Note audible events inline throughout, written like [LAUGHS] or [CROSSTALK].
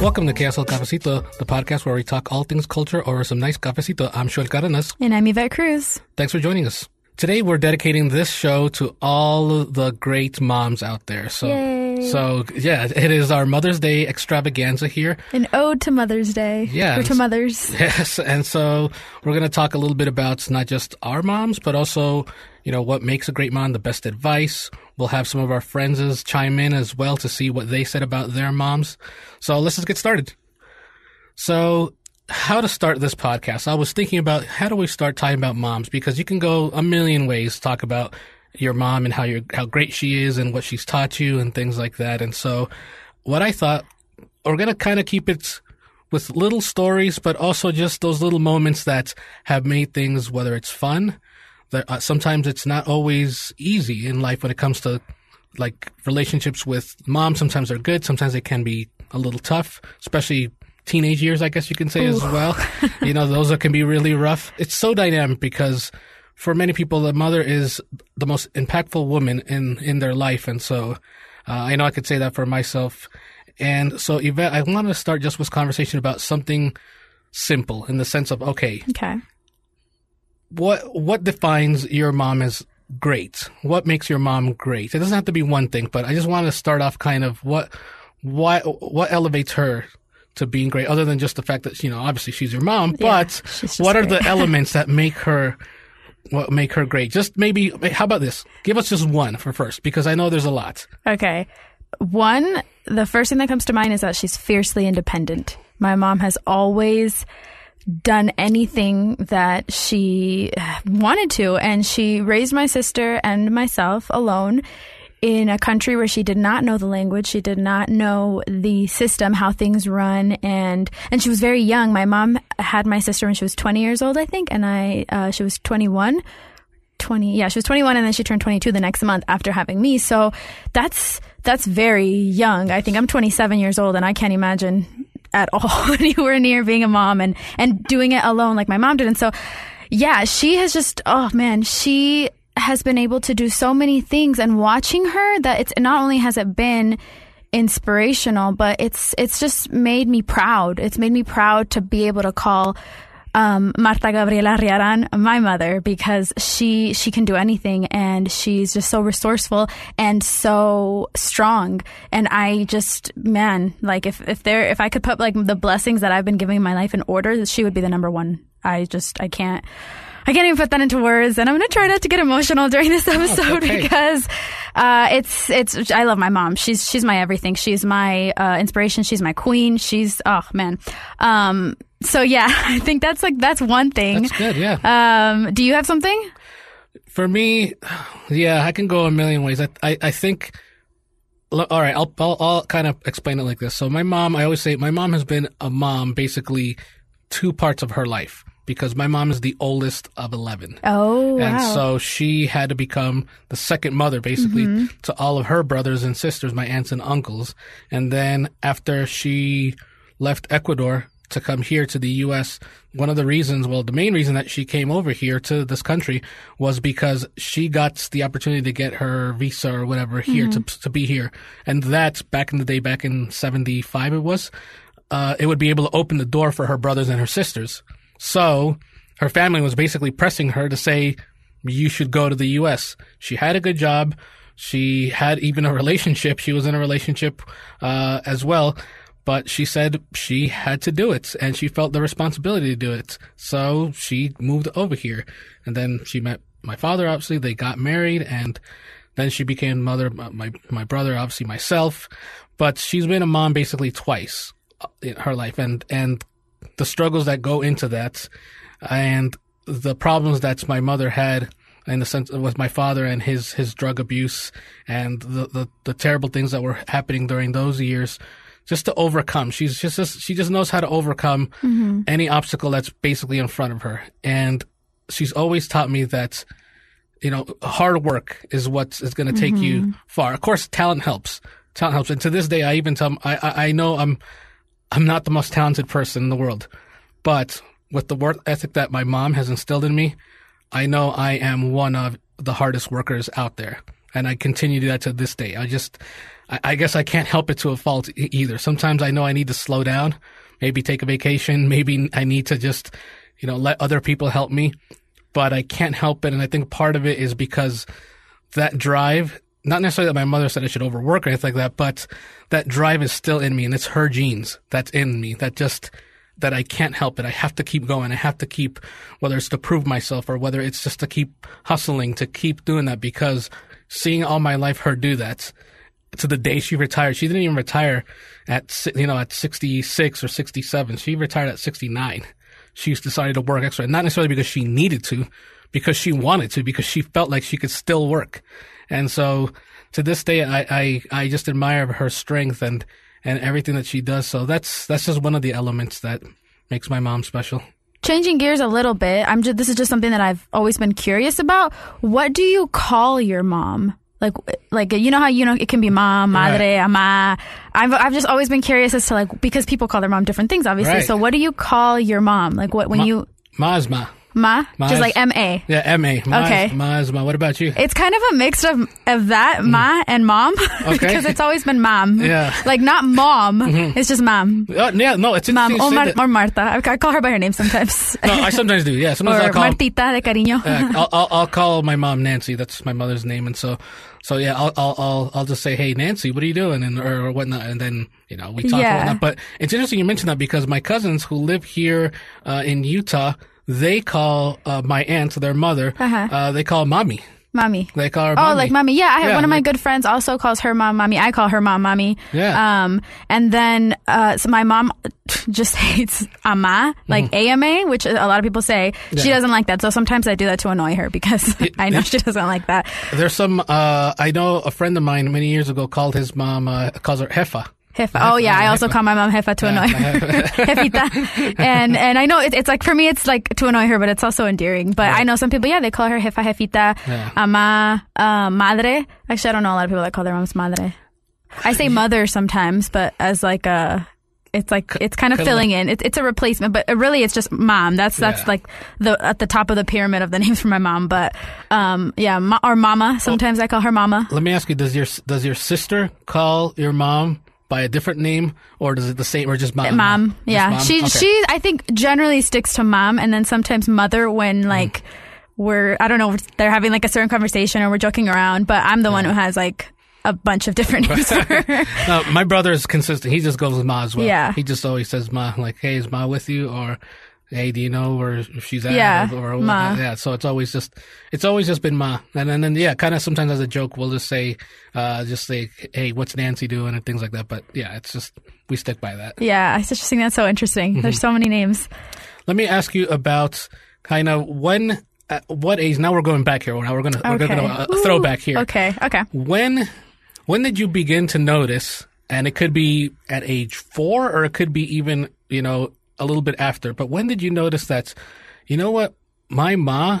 Welcome to KSL Cafecito, the podcast where we talk all things culture over some nice cafecito. I'm Xoel Cardenas. And I'm Yvette Cruz. Thanks for joining us. Today we're dedicating this show to all the great moms out there. So, Yay. so yeah, it is our Mother's Day extravaganza here. An ode to Mother's Day. Yeah, Or to mothers. [LAUGHS] Yes, and so we're going to talk a little bit about not just our moms, but also, you know, what makes a great mom, the best advice. We'll have some of our friends chime in as well to see what they said about their moms. So let's just get started. So, how to start this podcast? I was thinking about how do we start talking about moms because you can go a million ways to talk about your mom and how you how great she is and what she's taught you and things like that. And so, what I thought we're gonna kind of keep it with little stories, but also just those little moments that have made things, whether it's fun, that uh, sometimes it's not always easy in life when it comes to like relationships with mom. Sometimes they're good, sometimes they can be a little tough, especially teenage years, I guess you can say as well. [LAUGHS] you know, those are, can be really rough. It's so dynamic because for many people, the mother is the most impactful woman in, in their life. And so, uh, I know I could say that for myself. And so, Yvette, I want to start just with conversation about something simple in the sense of, okay, Okay. What what defines your mom as great? What makes your mom great? It doesn't have to be one thing, but I just want to start off kind of what why what elevates her to being great, other than just the fact that you know obviously she's your mom, Yeah, but what are great. the [LAUGHS] elements that make her what make her great? Just maybe how about this? Give us just one for first, because I know there's a lot. Okay. One, the first thing that comes to mind is that she's fiercely independent. My mom has always done anything that she wanted to, and she raised my sister and myself alone in a country where she did not know the language, she did not know the system, how things run, and and she was very young. My mom had my sister when she was 20 years old, I think, and I uh, she was 21. 20 yeah she was 21 and then she turned 22 the next month after having me. So that's that's very young. I think i'm 27 years old and i can't imagine at [LAUGHS] all anywhere near being a mom and and doing it alone like my mom did. And so yeah she has just oh man she has been able to do so many things and watching her that it's not only has it been inspirational but it's it's just made me proud. It's made me proud to be able to call um, Marta Gabriela Riaran, my mother, because she she can do anything and she's just so resourceful and so strong. And I just man, like if if there if I could put like the blessings that I've been giving my life in order, she would be the number one. I just I can't. I can't even put that into words, and I'm going to try not to get emotional during this episode okay. [LAUGHS] because uh, it's it's. I love my mom. She's she's my everything. She's my uh, inspiration. She's my queen. She's oh man. Um, so yeah, [LAUGHS] I think that's like that's one thing. That's good, yeah. Um, do you have something? For me, yeah, I can go a million ways. I I, I think. All right, I'll, I'll I'll kind of explain it like this. So my mom, I always say my mom has been a mom basically two parts of her life because my mom is the oldest of eleven. Oh wow. And so she had to become the second mother, basically, Mm-hmm. to all of her brothers and sisters, my aunts and uncles. And then after she left Ecuador to come here to the U.S., one of the reasons, well, the main reason that she came over here to this country was because she got the opportunity to get her visa or whatever here to, to be here. And that, back in the day, back in 75 it was, uh, it would be able to open the door for her brothers and her sisters. So her family was basically pressing her to say, you should go to the U.S. She had a good job. She had even a relationship. She was in a relationship, uh, as well. But she said she had to do it and she felt the responsibility to do it. So she moved over here and then she met my father, obviously. They got married and then she became mother, my, my brother, obviously myself. But she's been a mom basically twice uh, in her life and and the struggles that go into that and the problems that my mother had in the sense with my father and his his drug abuse and the the, the terrible things that were happening during those years just to overcome. She's just, just she just knows how to overcome mm-hmm. any obstacle that's basically in front of her. And she's always taught me that you know hard work is what is going to take you mm-hmm. far. Of course talent helps. Talent helps. And to this day i even tell I, I i know i'm i'm not the most talented person in the world. But with the work ethic that my mom has instilled in me i know i am one of the hardest workers out there. And i continue to do that to this day. I just i, I guess i can't help it to a fault either sometimes i know i need to slow down maybe take a vacation maybe i need to just you know let other people help me but I can't help it. And I think part of it is because that drive, not necessarily that my mother said I should overwork or anything like that, but that drive is still in me and it's her genes that's in me that just, that I can't help it. I have to keep going. I have to keep, whether it's to prove myself or whether it's just to keep hustling, to keep doing that because seeing all my life her do that to the day she retired, she didn't even retire at, you know, at 66 or 67. She retired at 69 She decided to work extra, not necessarily because she needed to, because she wanted to, because she felt like she could still work. And so to this day, I, I, I just admire her strength and, and everything that she does. So that's, that's just one of the elements that makes my mom special. Changing gears a little bit, I'm just this is just something that I've always been curious about. What do you call your mom? Like, like you know how you know it can be mom, madre, Right. ama. I've I've just always been curious as to like because people call their mom different things, obviously. Right. So what do you call your mom? Like what when Ma- you Mazma. Ma, Ma just is- like m a. Yeah, M.A. Okay. Ma Okay. Mazma. What about you? It's kind of a mix of of that ma and mom [LAUGHS] because it's always been mom. Mm. Yeah. Mm-hmm. like not mom. It's just mom. Uh, yeah, no, it's Mom or, Mar- or Marta. I, I call her by her name sometimes. [LAUGHS] No, I sometimes do. Yeah, sometimes [LAUGHS] or I'll call. Martita de cariño. Yeah, I'll, I'll I'll call my mom Nancy. That's my mother's name, and so so yeah, I'll I'll I'll, I'll just say, hey Nancy, what are you doing, and or, or whatnot, and then you know we talk Yeah. whatnot. But it's interesting you mentioned that because my cousins who live here uh, in Utah, they call uh, my aunt, their mother, Uh-huh. uh, they call mommy. Mommy. They call her. Oh, like mommy. Yeah, I have Yeah, one of my like- good friends also calls her mom mommy. I call her mom mommy. Yeah. Um, and then uh, so my mom [LAUGHS] just hates ama, like AMA, which a lot of people say. She Mm-hmm. Doesn't like that. So sometimes I do that to annoy her because [LAUGHS] I know she doesn't like that. There's some. Uh, I know a friend of mine many years ago called his mom uh, calls her Jefa. Jefa. Oh yeah, I also call my mom Jefa to annoy her. Jefita. [LAUGHS] And and I know it, it's like for me it's like to annoy her, but it's also endearing. But I know some people, yeah, they call her Jefa, Jefita, Yeah. ama, uh, madre. Actually, I don't know a lot of people that call their moms madre. I say mother sometimes, but as like a. It's like it's kind of filling in. It's it's a replacement, but really it's just mom. That's that's Yeah. like the at the top of the pyramid of the [LAUGHS] names for my mom. But um, yeah, ma- or mama. Sometimes I call her mama. Let me ask you: Does your does your sister call your mom by a different name, or does it the same, or just mom? mom yeah mom? she Okay. she i think generally sticks to mom and then sometimes mother Mm. when like we're i don't know they're having like a certain conversation or we're joking around but i'm the one who has like a bunch of different names. [LAUGHS] No, my brother is consistent. He just goes with Ma as well. Yeah. He just always says Ma, like, hey, is Ma with you? Or, hey, do you know where if she's at? Yeah, Or, or Ma. Yeah. So it's always just, it's always just been Ma. And then, then yeah, kind of sometimes as a joke, we'll just say, uh, just say, hey, what's Nancy doing? And things like that. But yeah, it's just, we stick by that. yeah i just think that's so interesting Mm-hmm. there's so many names Let me ask you about kind of when, at what age, now we're going back here. Now we're going to, we're to uh, throw back here. okay okay When when did you begin to notice? And it could be at age four, or it could be even you know a little bit after. But when did you notice that? You know what, my ma,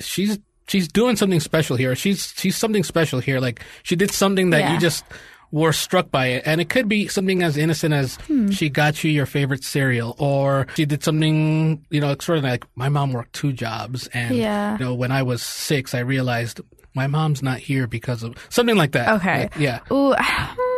she's she's doing something special here. She's she's something special here. Like she did something that Yeah. you just were struck by it, and it could be something as innocent as Hmm. she got you your favorite cereal, or she did something you know extraordinary. Like my mom worked two jobs, and Yeah. you know when I was six, I realized my mom's not here because of something like that. Okay. Like, yeah. Ooh, [SIGHS] hmm,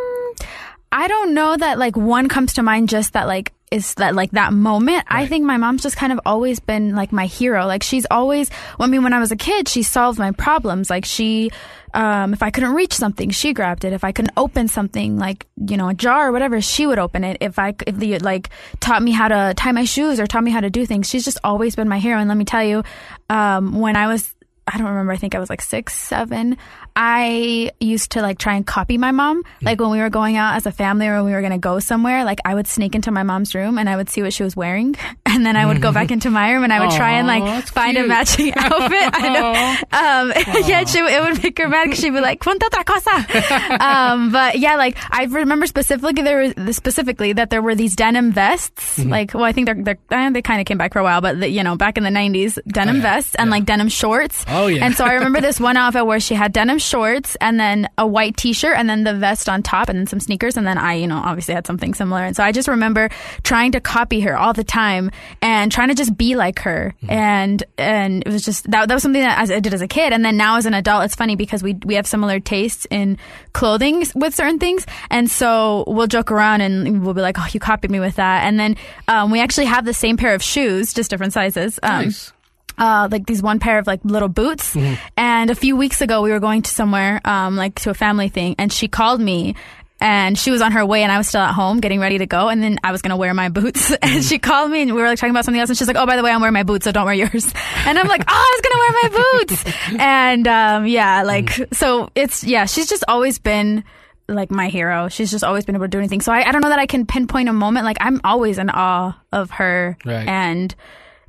I don't know that like one comes to mind just that like is that like that moment. I think my mom's just kind of always been like my hero. Like she's always I mean when I was a kid, she solved my problems. Like she um if I couldn't reach something, she grabbed it. If I couldn't open something like, you know, a jar or whatever, she would open it. If I if the like taught me how to tie my shoes or taught me how to do things, she's just always been my hero and let me tell you um when I was I don't remember. I think I was like six, seven. I used to like try and copy my mom. Like when we were going out as a family or when we were going to go somewhere, like I would sneak into my mom's room and I would see what she was wearing. [LAUGHS] And then I would go back into my room and I would try and like find a matching [LAUGHS] outfit. I know. Um, [LAUGHS] yeah, she, it would make her mad because she'd be like, "Ponte otra cosa." um, but yeah, like I remember specifically there was specifically that there were these denim vests. Mm-hmm. Like, well, I think they're, they're eh, they kind of came back for a while, but the, you know, back in the '90s, denim Oh, yeah. vests and Yeah. like denim shorts. Oh, yeah. And so I remember this one outfit where she had denim shorts and then a white T-shirt and then the vest on top and then some sneakers and then I, you know, obviously had something similar. And so I just remember trying to copy her all the time and trying to just be like her. Mm-hmm. And and it was just that that was something that I did as a kid. And then now as an adult, it's funny because we we have similar tastes in clothing with certain things, and so we'll joke around and we'll be like, "Oh, you copied me with that." And then um, we actually have the same pair of shoes, just different sizes. Um, Nice. Uh, like these one pair of like little boots. And a few weeks ago, we were going to somewhere, um, like to a family thing, and she called me. And she was on her way, and I was still at home getting ready to go. And then I was gonna wear my boots, [LAUGHS] and she called me, and we were like talking about something else. And she's like, "Oh, by the way, I'm wearing my boots, so don't wear yours." [LAUGHS] And I'm like, "Oh, I was gonna wear my boots." [LAUGHS] and um, yeah, like so, it's yeah. She's just always been like my hero. She's just always been able to do anything. So I, I don't know that I can pinpoint a moment. Like I'm always in awe of her Right. and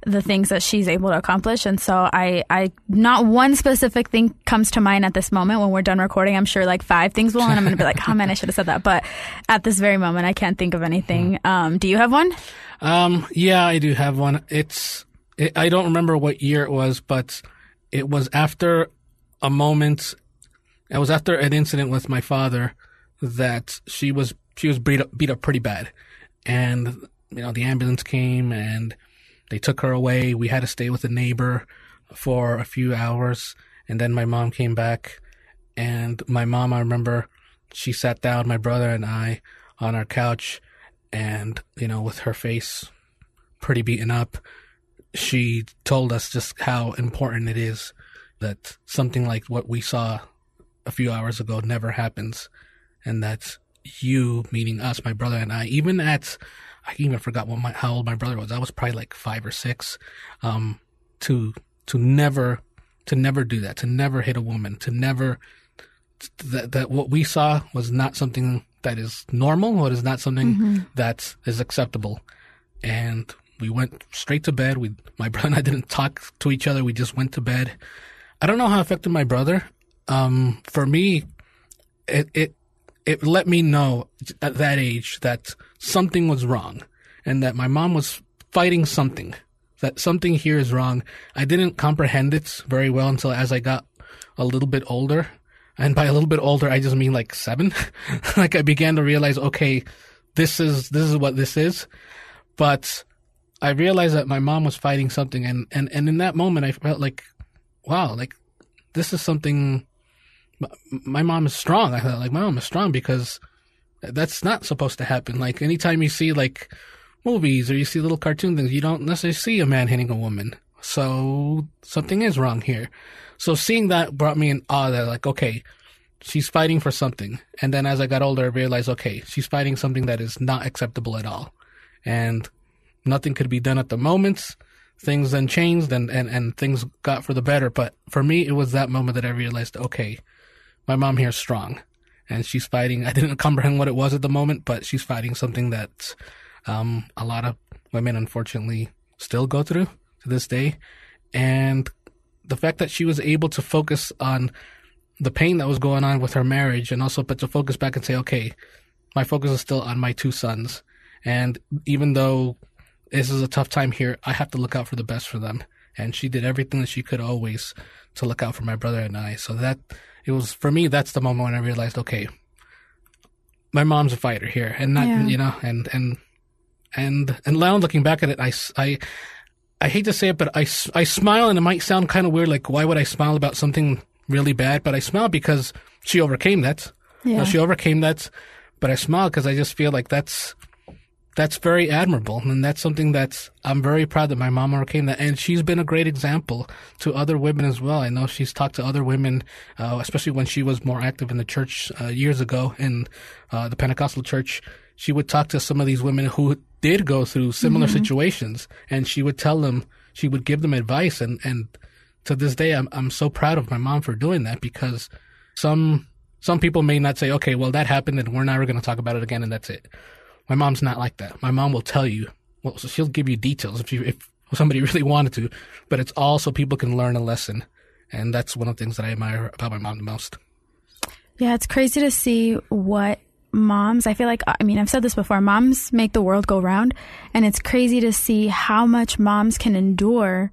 the things that she's able to accomplish. And so I, I, not one specific thing comes to mind at this moment when we're done recording. I'm sure like five things will, and I'm going to be like, oh man, I should have said that. But at this very moment, I can't think of anything. Um, do you have one? Um, yeah, I do have one. It's, it, I don't remember what year it was, but it was after a moment. It was after an incident with my father that she was, she was beat up, beat up pretty bad. And, you know, the ambulance came and they took her away. We had to stay with a neighbor for a few hours. And then my mom came back and my mom, I remember she sat down, my brother and I on our couch and, you know, with her face pretty beaten up, she told us just how important it is that something like what we saw a few hours ago never happens. And that you, meaning us, my brother and I, even at, I even forgot what my, how old my brother was. I was probably like five or six, um, to, to never, to never do that, to never hit a woman, to never, that, that what we saw was not something that is normal, what is not something that is acceptable. And we went straight to bed. We, my brother and I didn't talk to each other. We just went to bed. I don't know how it affected my brother. Um, for me, it, it, it let me know at that age that something was wrong and that my mom was fighting something, that something here is wrong. I didn't comprehend it very well until as I got a little bit older. And by a little bit older, I just mean like seven. [LAUGHS] like I began to realize, okay, this is, this is what this is. But I realized that my mom was fighting something. And, and, and in that moment, I felt like, wow, like this is something my mom is strong. I thought like my mom is strong because that's not supposed to happen. Like anytime you see like movies or you see little cartoon things, you don't necessarily see a man hitting a woman. So something is wrong here. So seeing that brought me in awe that like, okay, she's fighting for something. And then as I got older, I realized, okay, she's fighting something that is not acceptable at all. And nothing could be done at the moment. Things then changed and, and, and things got for the better. But for me, it was that moment that I realized, okay, my mom here is strong and she's fighting. I didn't comprehend what it was at the moment, but she's fighting something that, um, a lot of women unfortunately still go through to this day. And the fact that she was able to focus on the pain that was going on with her marriage and also but to focus back and say, okay, my focus is still on my two sons. And even though this is a tough time here, I have to look out for the best for them. And she did everything that she could always to look out for my brother and I. So that it was for me, that's the moment when I realized, okay, my mom's a fighter here and not, Yeah. you know, and, and, and, and now looking back at it, I, I, I hate to say it, but I, I smile and it might sound kind of weird. Like, why would I smile about something really bad? But I smile because she overcame that. Yeah. she overcame that, but I smile because I just feel like that's, that's very admirable. And that's something that I'm very proud that my mom overcame that. And she's been a great example to other women as well. I know she's talked to other women, uh, especially when she was more active in the church uh, years ago in uh, the Pentecostal church. She would talk to some of these women who did go through similar situations and she would tell them, she would give them advice and, and to this day, I'm I'm so proud of my mom for doing that because some some people may not say, okay, well that happened and we're never going to talk about it again and that's it. My mom's not like that. My mom will tell you. Well, so she'll give you details if you if somebody [LAUGHS] really wanted to, but it's all so people can learn a lesson, and that's one of the things that I admire about my mom the most. Yeah, it's crazy to see what moms, I feel like, I mean, I've said this before, moms make the world go round. And it's crazy to see how much moms can endure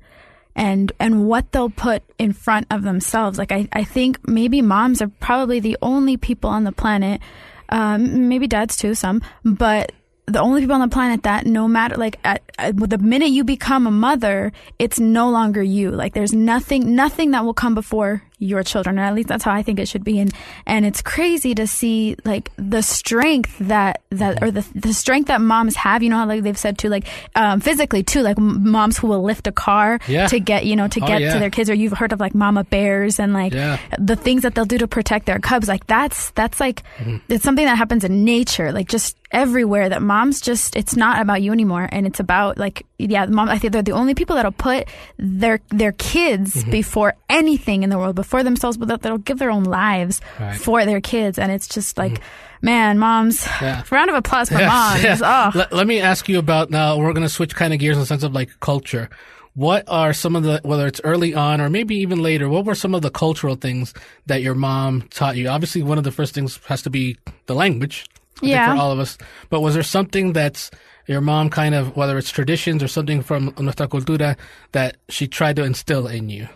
and, and what they'll put in front of themselves. Like, I, I think maybe moms are probably the only people on the planet, um, maybe dads too, some, but the only people on the planet that no matter like at, at, the minute you become a mother it's no longer you. Like there's nothing nothing that will come before your children, or at least that's how I think it should be. And and it's crazy to see like the strength that that or the the strength that moms have. You know how like they've said too, like um, physically too, like moms who will lift a car yeah. to get you know to oh, get yeah. to their kids, or you've heard of like mama bears and like yeah. the things that they'll do to protect their cubs. Like that's that's like mm-hmm. it's something that happens in nature, like just everywhere. That moms just it's not about you anymore, and it's about like yeah, mom. I think they're the only people that'll put their their kids mm-hmm. before anything in the world for themselves, but that they'll give their own lives right. for their kids. And it's just like, mm-hmm. man, moms, yeah. [LAUGHS] round of applause for yeah. moms. Yeah. Oh. Let, let, me ask you about now, we're going to switch kind of gears in the sense of like culture. What are some of the, whether it's early on or maybe even later, what were some of the cultural things that your mom taught you? Obviously, one of the first things has to be the language. I yeah. for all of us. But was there something that's your mom kind of, whether it's traditions or something from nuestra cultura that she tried to instill in you?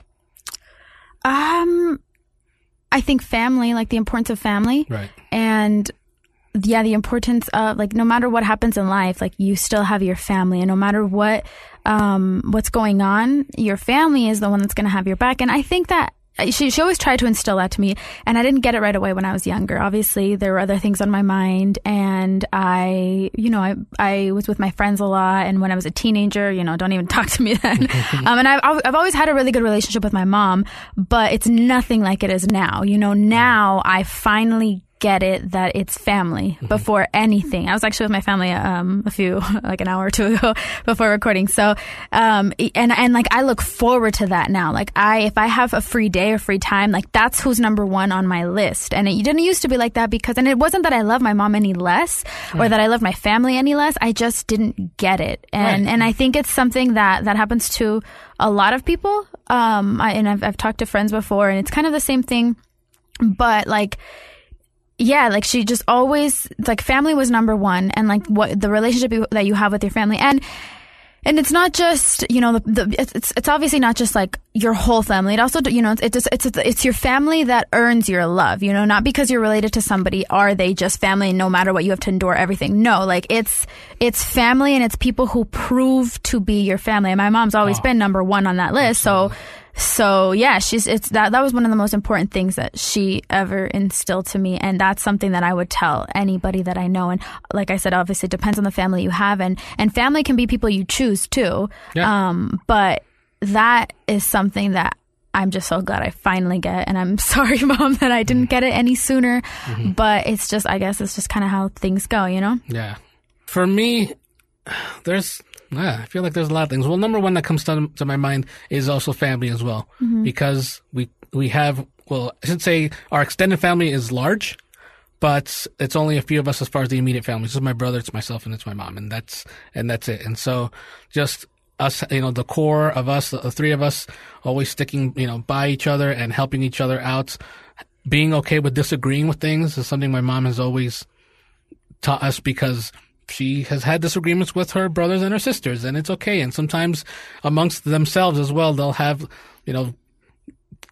Um, I think family, like the importance of family. Right. And yeah, the importance of like no matter what happens in life, like you still have your family, and no matter what um what's going on, your family is the one that's going to have your back. And I think that she, she always tried to instill that to me and i didn't get it right away when i was younger. Obviously there were other things on my mind and i you know i, I was with my friends a lot and when i was a teenager you know don't even [LAUGHS] talk to me then. [LAUGHS] Um, and I've, I've always had a really good relationship with my mom but it's nothing like it is now. You know now i finally get it that it's family mm-hmm. before anything. I was actually with my family um, a few [LAUGHS] like an hour or two ago [LAUGHS] before recording. So um, and and like I look forward to that now. Like I if I have a free day or free time, like that's who's number one on my list. And it didn't used to be like that because and it wasn't that I love my mom any less or that I love my family any less. I just didn't get it. And right. and I think it's something that that happens to a lot of people. Um, I, and I've I've talked to friends before, and it's kind of the same thing, but like yeah, like she just always like family was number one, and like what the relationship that you have with your family, and and it's not just you know the, the it's it's obviously not just like your whole family. It also you know it's it's it's it's your family that earns your love. You know, not because you're related to somebody are they just family. No matter what, you have to endure everything. No, like it's it's family and it's people who prove to be your family. And my mom's always oh, been number one on that list. So so yeah, she's it's that that was one of the most important things that she ever instilled to me, and that's something that I would tell anybody that I know. And like I said, obviously it depends on the family you have, and and family can be people you choose too. Yeah. Um, but that is something that I'm just so glad I finally get. And I'm [LAUGHS] sorry, mom, that I didn't get it any sooner. Mm-hmm. But it's just, I guess it's just kind of how things go, you know? Yeah. For me, [SIGHS] there's, yeah, I feel like there's a lot of things. Well, number one that comes to, to my mind is also family as well, Mm-hmm. because we, we have, well, I should say our extended family is large, but it's only a few of us as far as the immediate family. This is my brother, it's myself, and it's my mom, and that's, and that's it. And so just us, you know, the core of us, the, the three of us, always sticking, you know, by each other and helping each other out. Being okay with disagreeing with things is something my mom has always taught us because she has had disagreements with her brothers and her sisters, and it's okay. And sometimes amongst themselves as well, they'll have, you know,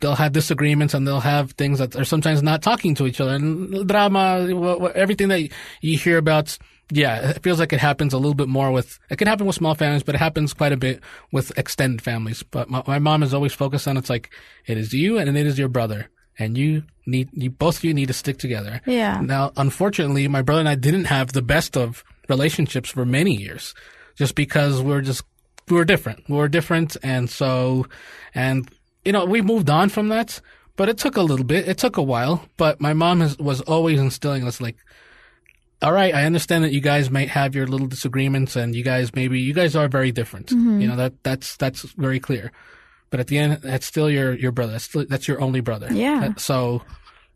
they'll have disagreements and they'll have things that are sometimes not talking to each other and drama, everything that you hear about. Yeah, it feels like it happens a little bit more with, it can happen with small families, but it happens quite a bit with extended families. But my, my mom is always focused on it's like, it is you and it is your brother. And you need, you, both of you need to stick together. Yeah. Now, unfortunately, my brother and I didn't have the best of relationships for many years just because we're just, we were different. We were different. And so, and, you know, we moved on from that, but it took a little bit. It took a while, but my mom has, was always instilling us like, all right, I understand that you guys might have your little disagreements and you guys maybe, you guys are very different. Mm-hmm. You know, that, that's, that's very clear. but at the end, that's still your your brother. That's still, that's your only brother. Yeah. So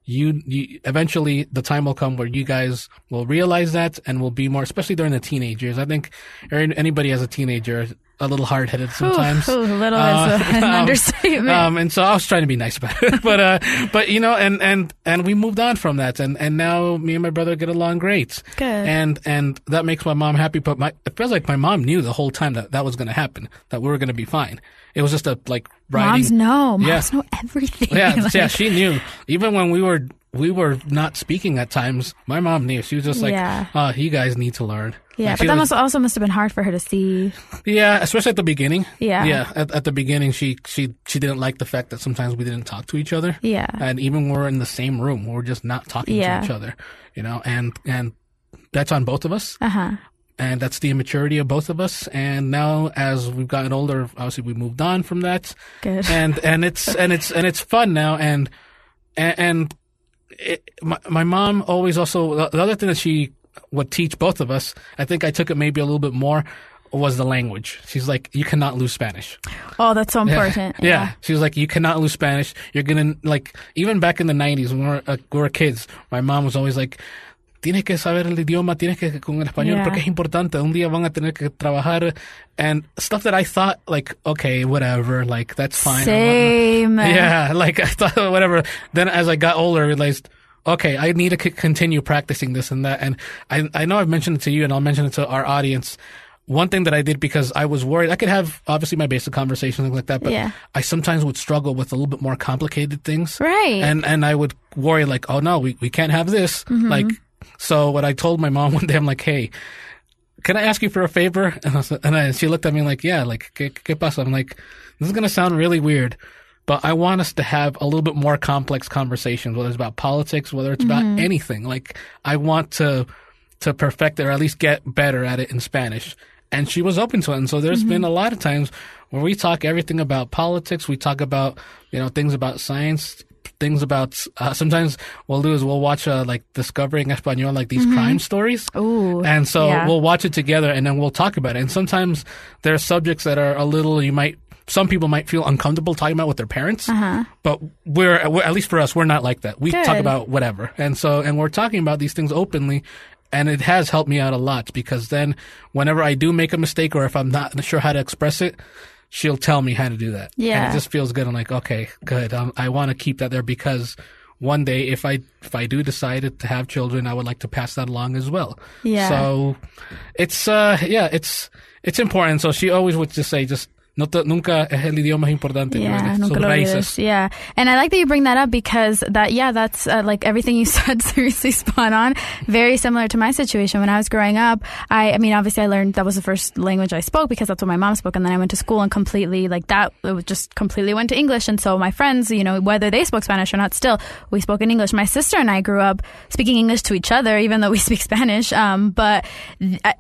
you, you eventually the time will come where you guys will realize that and will be more, especially during the teenage years. I think anybody as a teenager a little hard headed sometimes. Ooh, ooh, little is a- [LAUGHS] an understatement. Um, and so I was trying to be nice about it, [LAUGHS] but uh, but you know, and and and we moved on from that, and and now me and my brother get along great. Good. And and that makes my mom happy. But my it feels like my mom knew the whole time that that was going to happen, that we were going to be fine. It was just a like riding. Moms know. Moms Yeah. know everything. Yeah, [LAUGHS] Like, yeah, she knew. Even when we were we were not speaking at times, my mom knew. She was just like, Yeah. "Oh, you guys need to learn." Yeah, but that was- must also must have been hard for her to see. yeah, especially at the beginning. Yeah. yeah. At, at the beginning, she she she didn't like the fact that sometimes we didn't talk to each other. Yeah. and even when we're in the same room, we're just not talking Yeah. to each other. You know, and and that's on both of us, Uh huh. and that's the immaturity of both of us. And now, as we've gotten older, obviously we moved on from that, Good. [LAUGHS] and and it's and it's and it's fun now, and and. and it, my, my mom always also the other thing that she would teach both of us i think i took it maybe a little bit more was the language she's like you cannot lose spanish Oh, that's so important. yeah. She was like, you cannot lose Spanish. You're gonna like even back in the '90s when we were, uh, we were kids. My mom was always like, tienes que saber el idioma, tienes que con el español Yeah. porque es importante. Un día van a tener que trabajar and stuff that I thought like, okay, whatever, like that's fine. Same. [LAUGHS] Yeah, like I thought whatever. Then as I got older, I realized. Okay, I need to c- continue practicing this and that, and I I know I've mentioned it to you, and I'll mention it to our audience. One thing that I did because I was worried, I could have obviously my basic conversations things like that, but Yeah. I sometimes would struggle with a little bit more complicated things. Right. And and I would worry like, oh no, we, we can't have this. Mm-hmm. Like so what I told my mom [LAUGHS] one day, I'm like, hey, can I ask you for a favor? [LAUGHS] And, I was, and I, she looked at me like, yeah, like, ¿qué, qué pasa? I'm like, this is going to sound really weird, but I want us to have a little bit more complex conversations, whether it's about politics, whether it's Mm-hmm. about anything. Like, I want to, to perfect it or at least get better at it in Spanish. And she was open to it. And so there's been a lot of times where we talk everything about politics. We talk about, you know, things about science, things about, uh, sometimes we'll do is we'll watch, uh, like Discovery en Español, like these crime stories. Ooh. And so yeah. we'll watch it together and then we'll talk about it. And sometimes there are subjects that are a little, you might, some people might feel uncomfortable talking about with their parents, but we're, at least for us, we're not like that. We talk Uh-huh. About whatever. And so, and we're talking about these things openly. And it has helped me out a lot because then whenever I do make a mistake or if I'm not sure how to express it, she'll tell me how to do that. And Yeah. it just feels good. I'm like, okay, good. Um, I want to keep that there because one day if I if I do decide to have children, I would like to pass that along as well. Yeah. So it's uh yeah, it's it's important. So she always would just say just no nunca es el idioma importante. Yeah, nunca lo olvides. Yeah, and I like that you bring that up because that yeah, that's uh, like everything you [LAUGHS] said seriously spot on. Very similar to my situation when I was growing up. I I mean, obviously, I learned that was the first language I spoke because that's what my mom spoke, and then I went to school and completely like that. It was just completely went to English, and so my friends, you know, whether they spoke Spanish or not, still we spoke in English. My sister and I grew up speaking English to each other, even though we [LAUGHS] speak Spanish. Um, but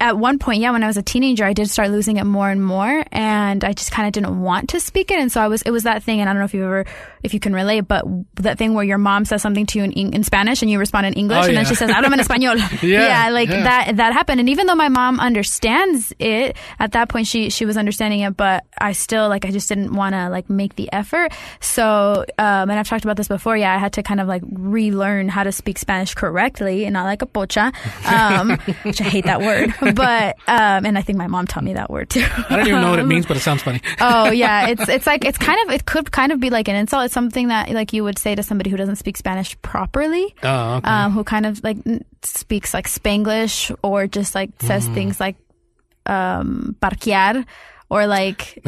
at one point, yeah, when I was a teenager, I did start losing it more and more, and I just kind of didn't want to speak it, and so I was. It was that thing, and I don't know if you ever, if you can relate, but that thing where your mom says something to you in, in Spanish and you respond in English, Oh, and then she says, "Háblame en español." Yeah, like yeah. that. That happened, and even though my mom understands it, at that point she she was understanding it, but I still like I just didn't want to like make the effort. So, um, and I've talked about this before. Yeah, I had to kind of like relearn how to speak Spanish correctly and not like a pocha, um, [LAUGHS] which I hate that word. [LAUGHS] But um, and I think my mom taught me that word too. I don't even know what it means, but it sounds funny. Oh yeah, [LAUGHS] it's it's like it's kind of it could kind of be like an insult. It's something that like you would say to somebody who doesn't speak Spanish properly, Oh, okay. um, who kind of like speaks like Spanglish or just like says Mm. things like um, parquear or like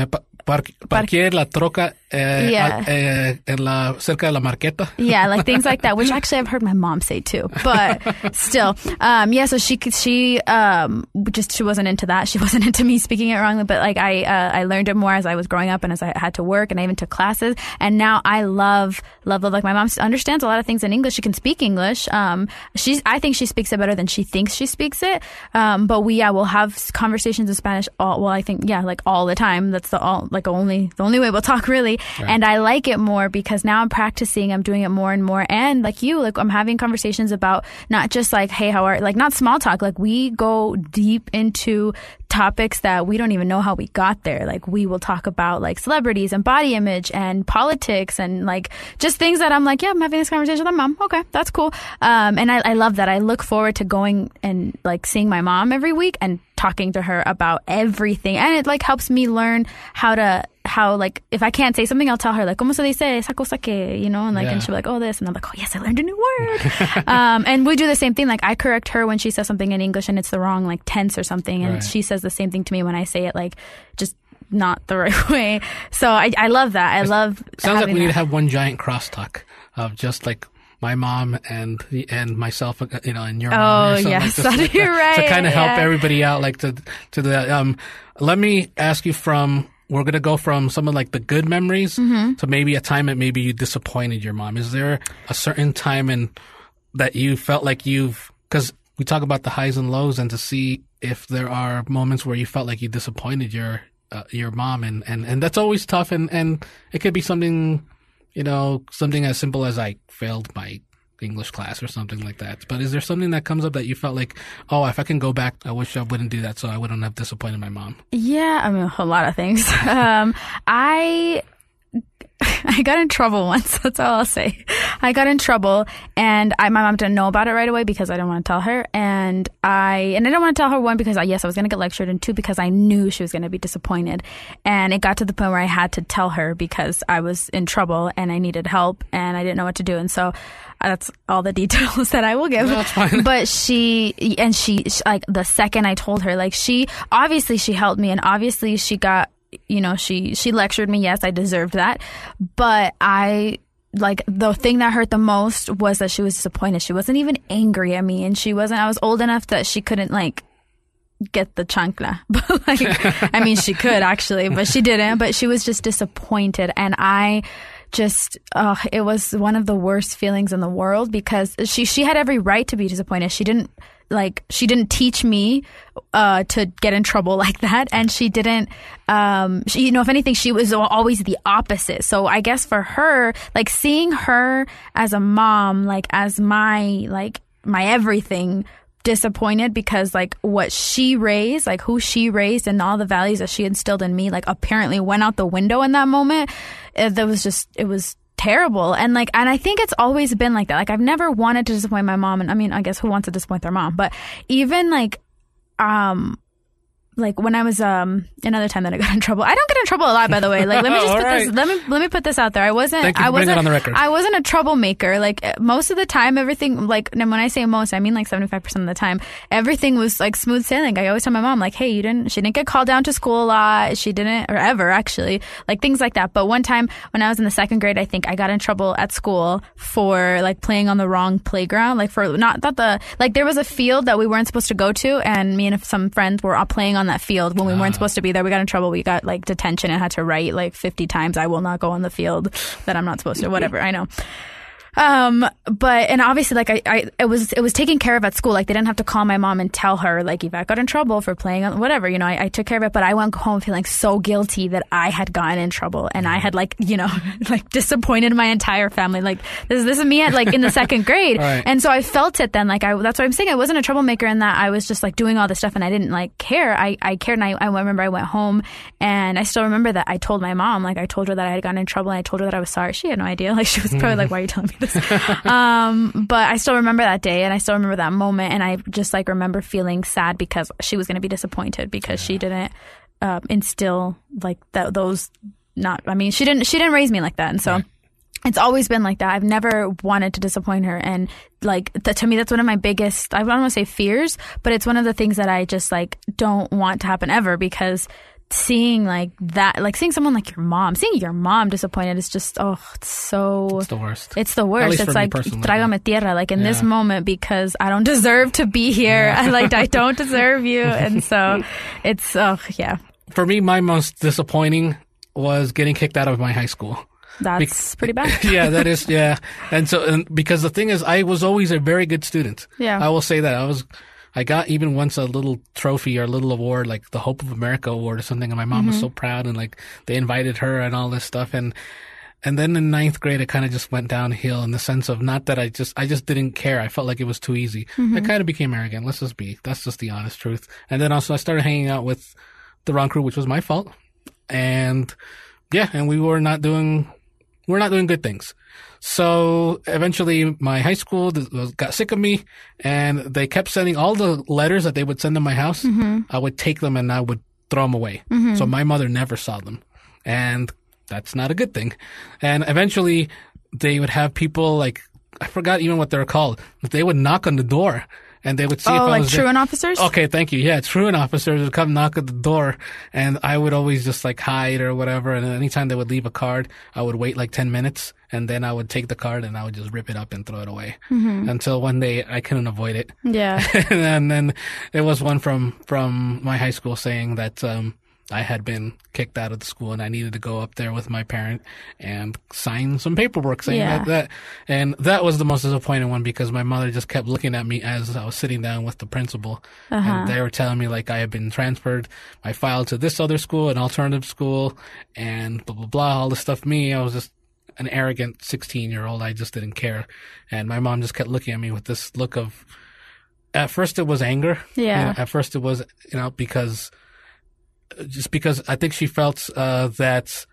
par- parqué la troca eh, Yeah. eh, en la, cerca de la marqueta. yeah, like [LAUGHS] things like that, which actually I've heard my mom say too. But still, um, yeah. So she she um, just she wasn't into that. She [LAUGHS] wasn't into me speaking it wrongly. But like I uh, I learned it more as I was growing up and as I had to work and I even took classes. And now I love love love. Like my mom understands a lot of things in English. She can speak English. Um, she's I think she speaks it better than she thinks she speaks it. Um, but we yeah we'll have conversations in Spanish all well I think yeah like all the time. That's the all like only the only way we'll talk really. And I like it more because now I'm practicing, I'm doing it more and more. And like you, like I'm having conversations about not just like, hey, how are, like not small talk, like we go deep into topics that we don't even know how we got there. Like we will talk about like celebrities and body image and politics and like just things that I'm like, yeah, I'm having this conversation with my mom. Okay, that's cool. Um, and I, I love that. I look forward to going and like seeing my mom every week and talking to her about everything. And it like helps me learn how to how like if I can't say something, I'll tell her like "Cómo se dice sako sake," you know, and like Yeah. and she'll be like, "Oh, this," and I'm like, "Oh, yes, I learned a new word." [LAUGHS] um, and we do the same thing. Like I correct her when she says something in English and it's the wrong like tense or something, and Right. she says the same thing to me when I say it like just not the [LAUGHS] right way. So I I love that. I love. Sounds like we need to have one giant crosstalk of just like my mom and and myself, uh, you know, and your mom. Oh, or something yes, [LAUGHS] like this, you're to right, kind of help yeah. everybody out, like to to the. Um, let me ask you from. We're gonna go from some of like the good memories Mm-hmm. to maybe a time that maybe you disappointed your mom. Is there a certain time in that you felt like you've because we talk about the highs and lows and to see if there are moments where you felt like you disappointed your uh, your mom and, and and that's always tough and and it could be something you know something as simple as I failed my English class or something like that. But is there something that comes up that you felt like, oh, if I can go back, I wish I wouldn't do that, so I wouldn't have disappointed my mom. Yeah, I mean a lot of things. [LAUGHS] um, I [LAUGHS] I got in trouble once. [LAUGHS] That's all I'll say. I got in trouble, and I, my mom didn't know about it right away because I didn't want to tell her. And I and I didn't want to tell her one because I, yes, I was going to get lectured, and two because I knew she was going to be disappointed. And it got to the point where I had to tell her because I was in trouble and I needed help and I didn't know what to do. And so uh, that's all the [LAUGHS] details that I will give. No. But she and she sh- like the second I told her, like she obviously she helped me, and obviously she got you know she she lectured me. Yes, I deserved that, but I like the thing that hurt the most was that she was disappointed. She wasn't even angry at me, and she wasn't. I was old enough that she couldn't like get the chancla. [LAUGHS] But like, I mean, she could actually, but she didn't. But she was just disappointed, and I just, uh, it was one of the worst feelings in the world because she she had every right to be disappointed. She didn't like she didn't teach me uh to get in trouble [LAUGHS] like that. And she didn't um she, you know if anything she was always the opposite. So i guess for her like seeing her as a mom like as my like my everything disappointed because like what she raised like who she raised and all the values that she instilled in me like apparently went out the window in that moment. Uh, that was just it was terrible. And like and i think it's always been like that. Like i've never wanted to disappoint my mom. And i mean i guess who wants to disappoint their mom? But even like um like when I was um another time that I [LAUGHS] got in trouble. I don't get in trouble a lot, by the way. Like let me just [LAUGHS] put right. this let me let me put this out there. I wasn't Thank you I wasn't it on the record. I wasn't a troublemaker. Like uh, most of the time, everything like and when I say most, I mean like seventy five percent of the time, everything was like smooth sailing. I always tell my mom like, hey, you didn't she didn't get called down to school a lot. She didn't or ever actually like things like that. But one time when I was in the second grade, I think I got in trouble at school for like playing on the wrong playground. Like for not that the like there was a field that we weren't supposed to go to, and me and some friends were all playing on that field when we weren't ah. supposed to be there. We got in trouble. We got like detention and had to write like fifty times, "I will not go on the field that I'm not supposed to." [LAUGHS] Whatever. I know. Um, but and obviously, like I, I, it was, it was taken care of at school. Like they didn't have to call my mom and tell her, like Yvette got in trouble for playing on whatever. You know, I, I took care of it. But I went home feeling so guilty that I had gotten in trouble and I had like, you know, [LAUGHS] like disappointed my entire family. Like this, this is me at like in the second [LAUGHS] grade, Right. and so I felt it then. Like I, that's what I'm saying. I wasn't a troublemaker in that I was just like doing all this stuff and I didn't like care. I, I cared. And I, I remember I went home and I still remember that I told my mom, like I told her that I had gotten in trouble and I told her that I was sorry. She had no idea. [LAUGHS] Like she was probably like, why are you telling me this? [LAUGHS] um, but I still remember that day and I still remember that moment. And I just like remember feeling sad because she was going to be disappointed because she didn't, uh, instill like that, those not, I mean, she didn't, she didn't raise me like that. And so, it's always been like that. I've never wanted to disappoint her, and like th- to me, that's one of my biggest. I don't want to say fears, but it's one of the things that I just like don't want to happen ever because seeing like that, like seeing someone like your mom, seeing your mom disappointed is just oh, it's so. It's the worst. It's the worst. It's like trágame tierra, like in this moment because I don't deserve to be here. I [LAUGHS] like I don't deserve you, [LAUGHS] and so it's oh yeah, For me, my most disappointing was getting kicked out of my high school. that's pretty bad. [LAUGHS] yeah, that is yeah. And so and because the thing is I was always a very good student. Yeah. I will say that. I was I got even once a little trophy or a little award, like the Hope of America award or something, and my mom was so mm-hmm. proud and like they invited her and all this stuff and. And then in ninth grade, it kind of just went downhill in the sense of not that I just, I just didn't care. I felt like it was too easy. I mm-hmm. kind of became arrogant. Let's just be, that's just the honest truth. And then also I started hanging out with the wrong crew, which was my fault. And yeah, and we were not doing, we're not doing good things. So eventually my high school got sick of me and they kept sending all the letters that they would send to my house. Mm-hmm. I would take them and I would throw them away. Mm-hmm. So my mother never saw them. And that's not a good thing. And eventually they would have people like, I forgot even what they were called, but they would knock on the door and they would see if Oh, I like was there. truant officers? Okay, thank you. Yeah, truant officers would come knock at the door, and I would always just like hide or whatever. And anytime they would leave a card, I would wait like ten minutes, and then I would take the card and I would just rip it up and throw it away. Until one day I couldn't avoid it, Yeah. [LAUGHS] and then there was one from from my high school saying that um, I had been kicked out of the school and I needed to go up there with my parent and sign some paperwork saying Yeah. that, that. And that was the most disappointing one because my mother just kept looking at me as I was sitting down with the principal. And uh-huh. they were telling me like I had been transferred my file to this other school, an alternative school, and blah, blah, blah, all this stuff. Me, I was just an arrogant 16 year old. I just didn't care. And my mom just kept looking at me with this look of, at first it was anger. Yeah. You know, at first it was, you know, because, just because I think she felt, uh, that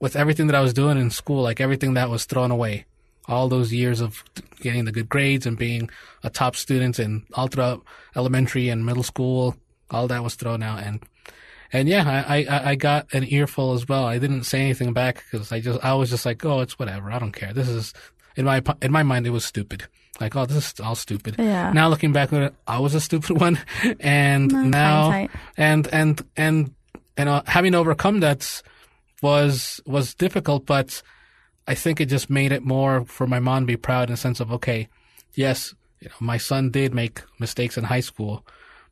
with everything that I was doing in school, like everything that was thrown away, all those years of getting the good grades and being a top student in throughout elementary and middle school, all that was thrown out. And, and yeah, I, I, I got an earful as well. I didn't say anything back because I just, I was just like, oh, it's whatever. I don't care. This is, in my, in my mind, it was stupid. Like, oh, this is all stupid. Yeah. Now looking back on it, I was a stupid [LAUGHS] one. And now, hindsight. and, and, and, and, uh, having overcome that was, was difficult, but I think it just made it more for my mom to be proud in the sense of, okay, yes, you know, my son did make mistakes in high school,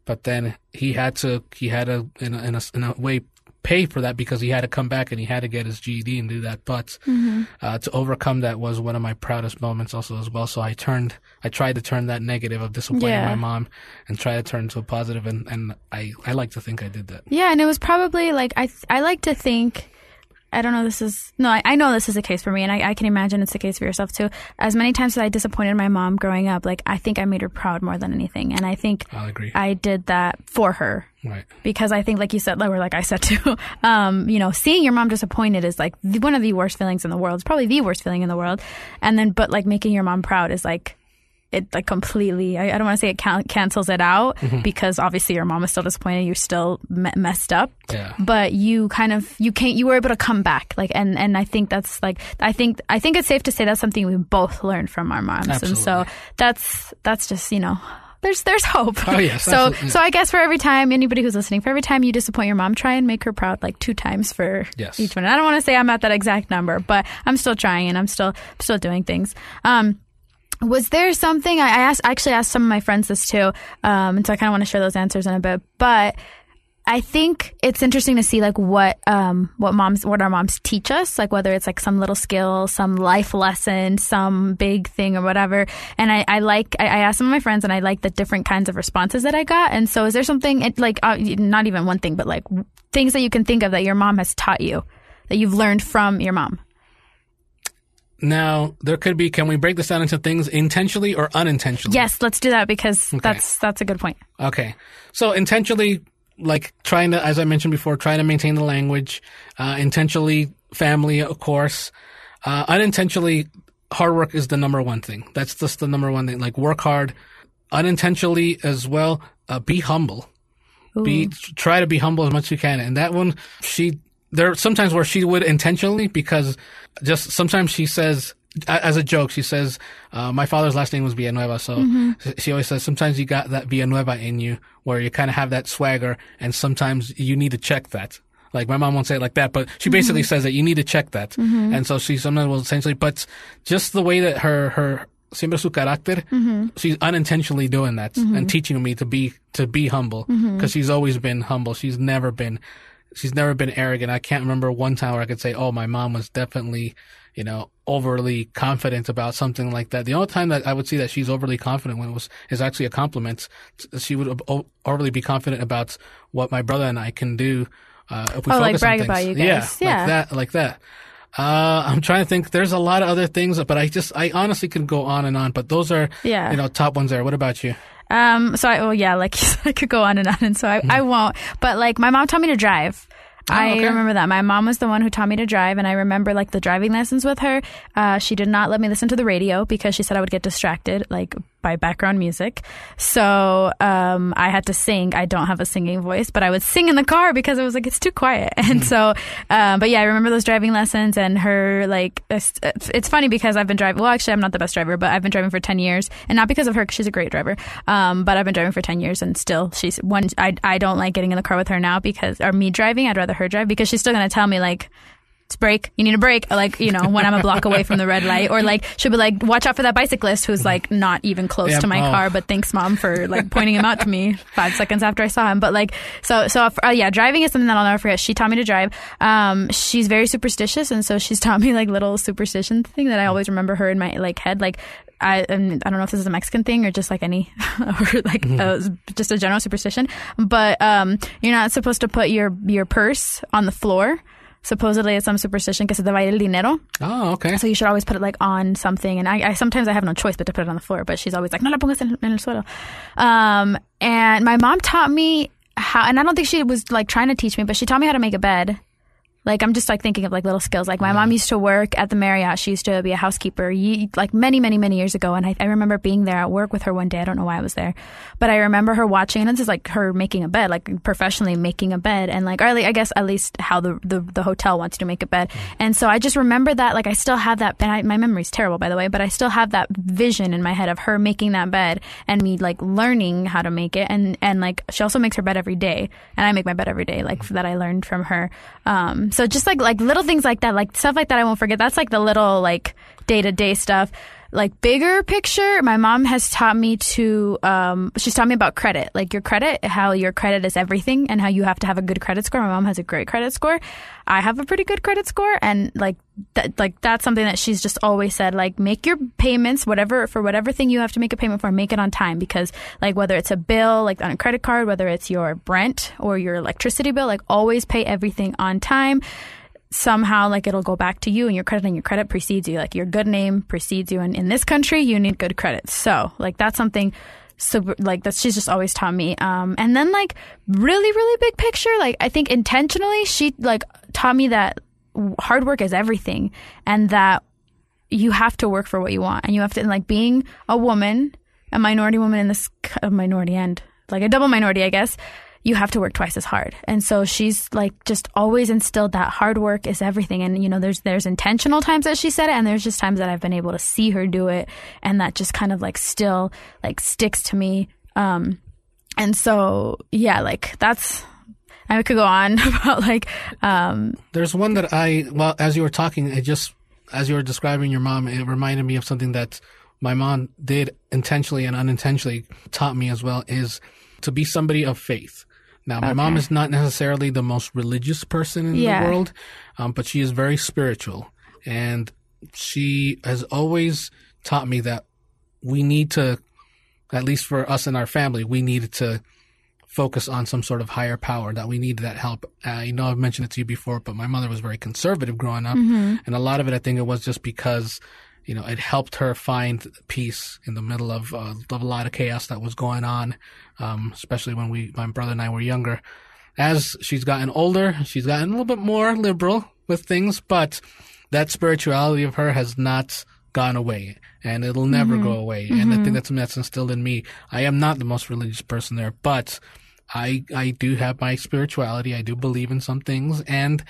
but then he had to, he had to, in a, in a, in a way, pay for that because he had to come back and he had to get his GED and do that. But uh, to overcome that was one of my proudest moments also as well. So I turned, I tried to turn that negative of disappointing Yeah. my mom and try to turn to a positive, and and I I like to think I did that. Yeah, and it was probably like I I like to think I don't know this is no I, I know this is the case for me and I, I can imagine it's the case for yourself too. As many times as I disappointed my mom growing up, like I think I made her proud more than anything. And I think I'll agree. I did that for her. right. Because I think, like you said, like, or like I said [LAUGHS] too, um, you know, seeing your mom disappointed is like one of the worst feelings in the world. It's probably the worst feeling in the world. And then, but like making your mom proud is like, it like completely, I, I don't want to say it can- cancels it out because obviously your mom is still disappointed. You're still me- messed up. Yeah. But you kind of, you can't, you were able to come back. Like, and, and I think that's like, I think, I think it's safe to say that's something we both learned from our moms. absolutely. And so that's, that's just, you know, there's, there's hope. Oh, yes, [LAUGHS] so, absolutely. so I guess for every time anybody who's listening, for every time you disappoint your mom, try and make her proud like two times for Yes. each one. And I don't want to say I'm at that exact number, but I'm still trying and I'm still still doing things. Um, was there something I asked? I actually asked some of my friends this too, um, and so I kind of want to share those answers in a bit. But I think it's interesting to see like what um, what moms what our moms teach us, like whether it's like some little skill, some life lesson, some big thing or whatever. And I, I like I, I asked some of my friends, and I like the different kinds of responses that I got. And so, is there something it, like uh, not even one thing, but like things that you can think of that your mom has taught you that you've learned from your mom? Now there could be. Can we break this down into things intentionally or unintentionally? Yes, let's do that because that's that's a good point. Okay. So intentionally, like trying to, as I mentioned before, trying to maintain the language, uh, intentionally family, of course, uh, unintentionally hard work is the number one thing. That's just the number one thing. Like work hard, unintentionally as well, uh, be humble. Be, try to be humble as much as you can. And that one, she, there are sometimes where she would intentionally because just sometimes she says, as a joke, she says, uh, my father's last name was Villanueva. So mm-hmm. she always says, sometimes you got that Villanueva in you where you kind of have that swagger and sometimes you need to check that. Like my mom won't say it like that, but she mm-hmm. basically says that you need to check that. Mm-hmm. And so she sometimes will essentially, but just the way that her, her, siempre su carácter, she's unintentionally doing that and teaching me to be, to be humble because she's always been humble. She's never been, she's never been arrogant. I can't remember one time where I could say, oh, my mom was definitely, you know, overly confident about something like that. The only time that I would see that she's overly confident when it was is actually a compliment. She would overly be confident about what my brother and I can do. Uh, if we Oh, like focus on brag things. about you Yeah, guys. Yeah. like that, like that. Uh, I'm trying to think. There's a lot of other things, but I just, I honestly can go on and on. But those are, Yeah. you know, top ones there. What about you? Um, so I, well, yeah, like [LAUGHS] I could go on and on, and so I, I won't. But like, my mom taught me to drive. I okay. remember that. My mom was the one who taught me to drive, and I remember like the driving lessons with her. Uh, she did not let me listen to the radio because she said I would get distracted, like by background music. So um, I had to sing. I don't have a singing voice, but I would sing in the car because it was like it's too quiet. [LAUGHS] And so, um, but yeah, I remember those driving lessons and her like. It's, it's funny because I've been driving. Well, actually, I'm not the best driver, but I've been driving for ten years, and not because of her. 'cause she's a great driver. Um, but I've been driving for ten years, and still, she's one. I I don't like getting in the car with her now because or me driving. I'd rather her drive because she's still gonna tell me like it's break. You need a break. Like, you know, when I'm a block away from the red light. Or like, she'll be like, watch out for that bicyclist who's like not even close Yeah, to my oh. car, but thanks mom for like pointing him out to me five seconds after I saw him. But like, so, so, uh, yeah, driving is something that I'll never forget. She taught me to drive. Um, she's very superstitious. And so she's [LAUGHS] taught me like little superstition thing that I always remember her in my like head. Like, I, and I don't know if this is a Mexican thing or just like any, [LAUGHS] or like uh, just a general superstition, but um, you're not supposed to put your your purse on the floor. Supposedly, it's some superstition que se te va a ir el dinero. Oh, okay. So you should always put it like on something. And I, I sometimes I have no choice but to put it on the floor. But she's always like, no la pongas en, en el suelo. Um, and my mom taught me how, and I don't think she was like trying to teach me, but she taught me how to make a bed. Like I'm just like thinking of like little skills. Like my mom used to work at the Marriott. She used to be a housekeeper, ye- like many, many, many years ago. And I, I remember being there at work with her one day. I don't know why I was there, but I remember her watching. And this is like her making a bed, like professionally making a bed, and like or I guess at least how the the, the hotel wants you to make a bed. And so I just remember that. Like I still have that. And I, my memory's terrible, by the way, but I still have that vision in my head of her making that bed and me like learning how to make it. And and like she also makes her bed every day, and I make my bed every day, like that I learned from her. Um, so just like like little things like that, like stuff like that, I won't forget. That's like the little like day to day stuff. Like bigger picture, my mom has taught me to. Um, she's taught me about credit, like your credit, how your credit is everything, and how you have to have a good credit score. My mom has a great credit score. I have a pretty good credit score, and like that, like that's something that she's just always said. Like make your payments, whatever for whatever thing you have to make a payment for, make it on time because like whether it's a bill, like on a credit card, whether it's your rent or your electricity bill, like always pay everything on time somehow like it'll go back to you and your credit and your credit precedes you. Like your good name precedes you. And in this country you need good credit. So like that's something so like that she's just always taught me. Um and then like really really big picture like i think intentionally she like taught me that hard work is everything and that you have to work for what you want. And you have to and like being a woman a minority woman in this a minority and like a double minority i guess you have to work twice as hard. And so she's like just always instilled that hard work is everything. And you know there's there's intentional times that she said it and there's just times that i've been able to see her do it and that just kind of like still like sticks to me. Um and so yeah like that's I could go on [LAUGHS] about like um There's one that I, well, as you were talking, it just, as you were describing your mom, it reminded me of something that my mom did intentionally and unintentionally taught me as well is to be somebody of faith. Now, my mom is not necessarily the most religious person in Yeah. the world, um, but she is very spiritual. And she has always taught me that we need to, at least for us and our family, we needed to focus on some sort of higher power, that we needed that help. Uh, you know, I've mentioned it to you before, but my mother was very conservative growing up. And a lot of it, I think it was just because, you know, it helped her find peace in the middle of, uh, of a lot of chaos that was going on, um, especially when we, my brother and I were younger. As she's gotten older, she's gotten a little bit more liberal with things, but that spirituality of her has not gone away and it'll never go away. And I think that's something that's instilled in me. I am not the most religious person there, but I I do have my spirituality. I do believe in some things and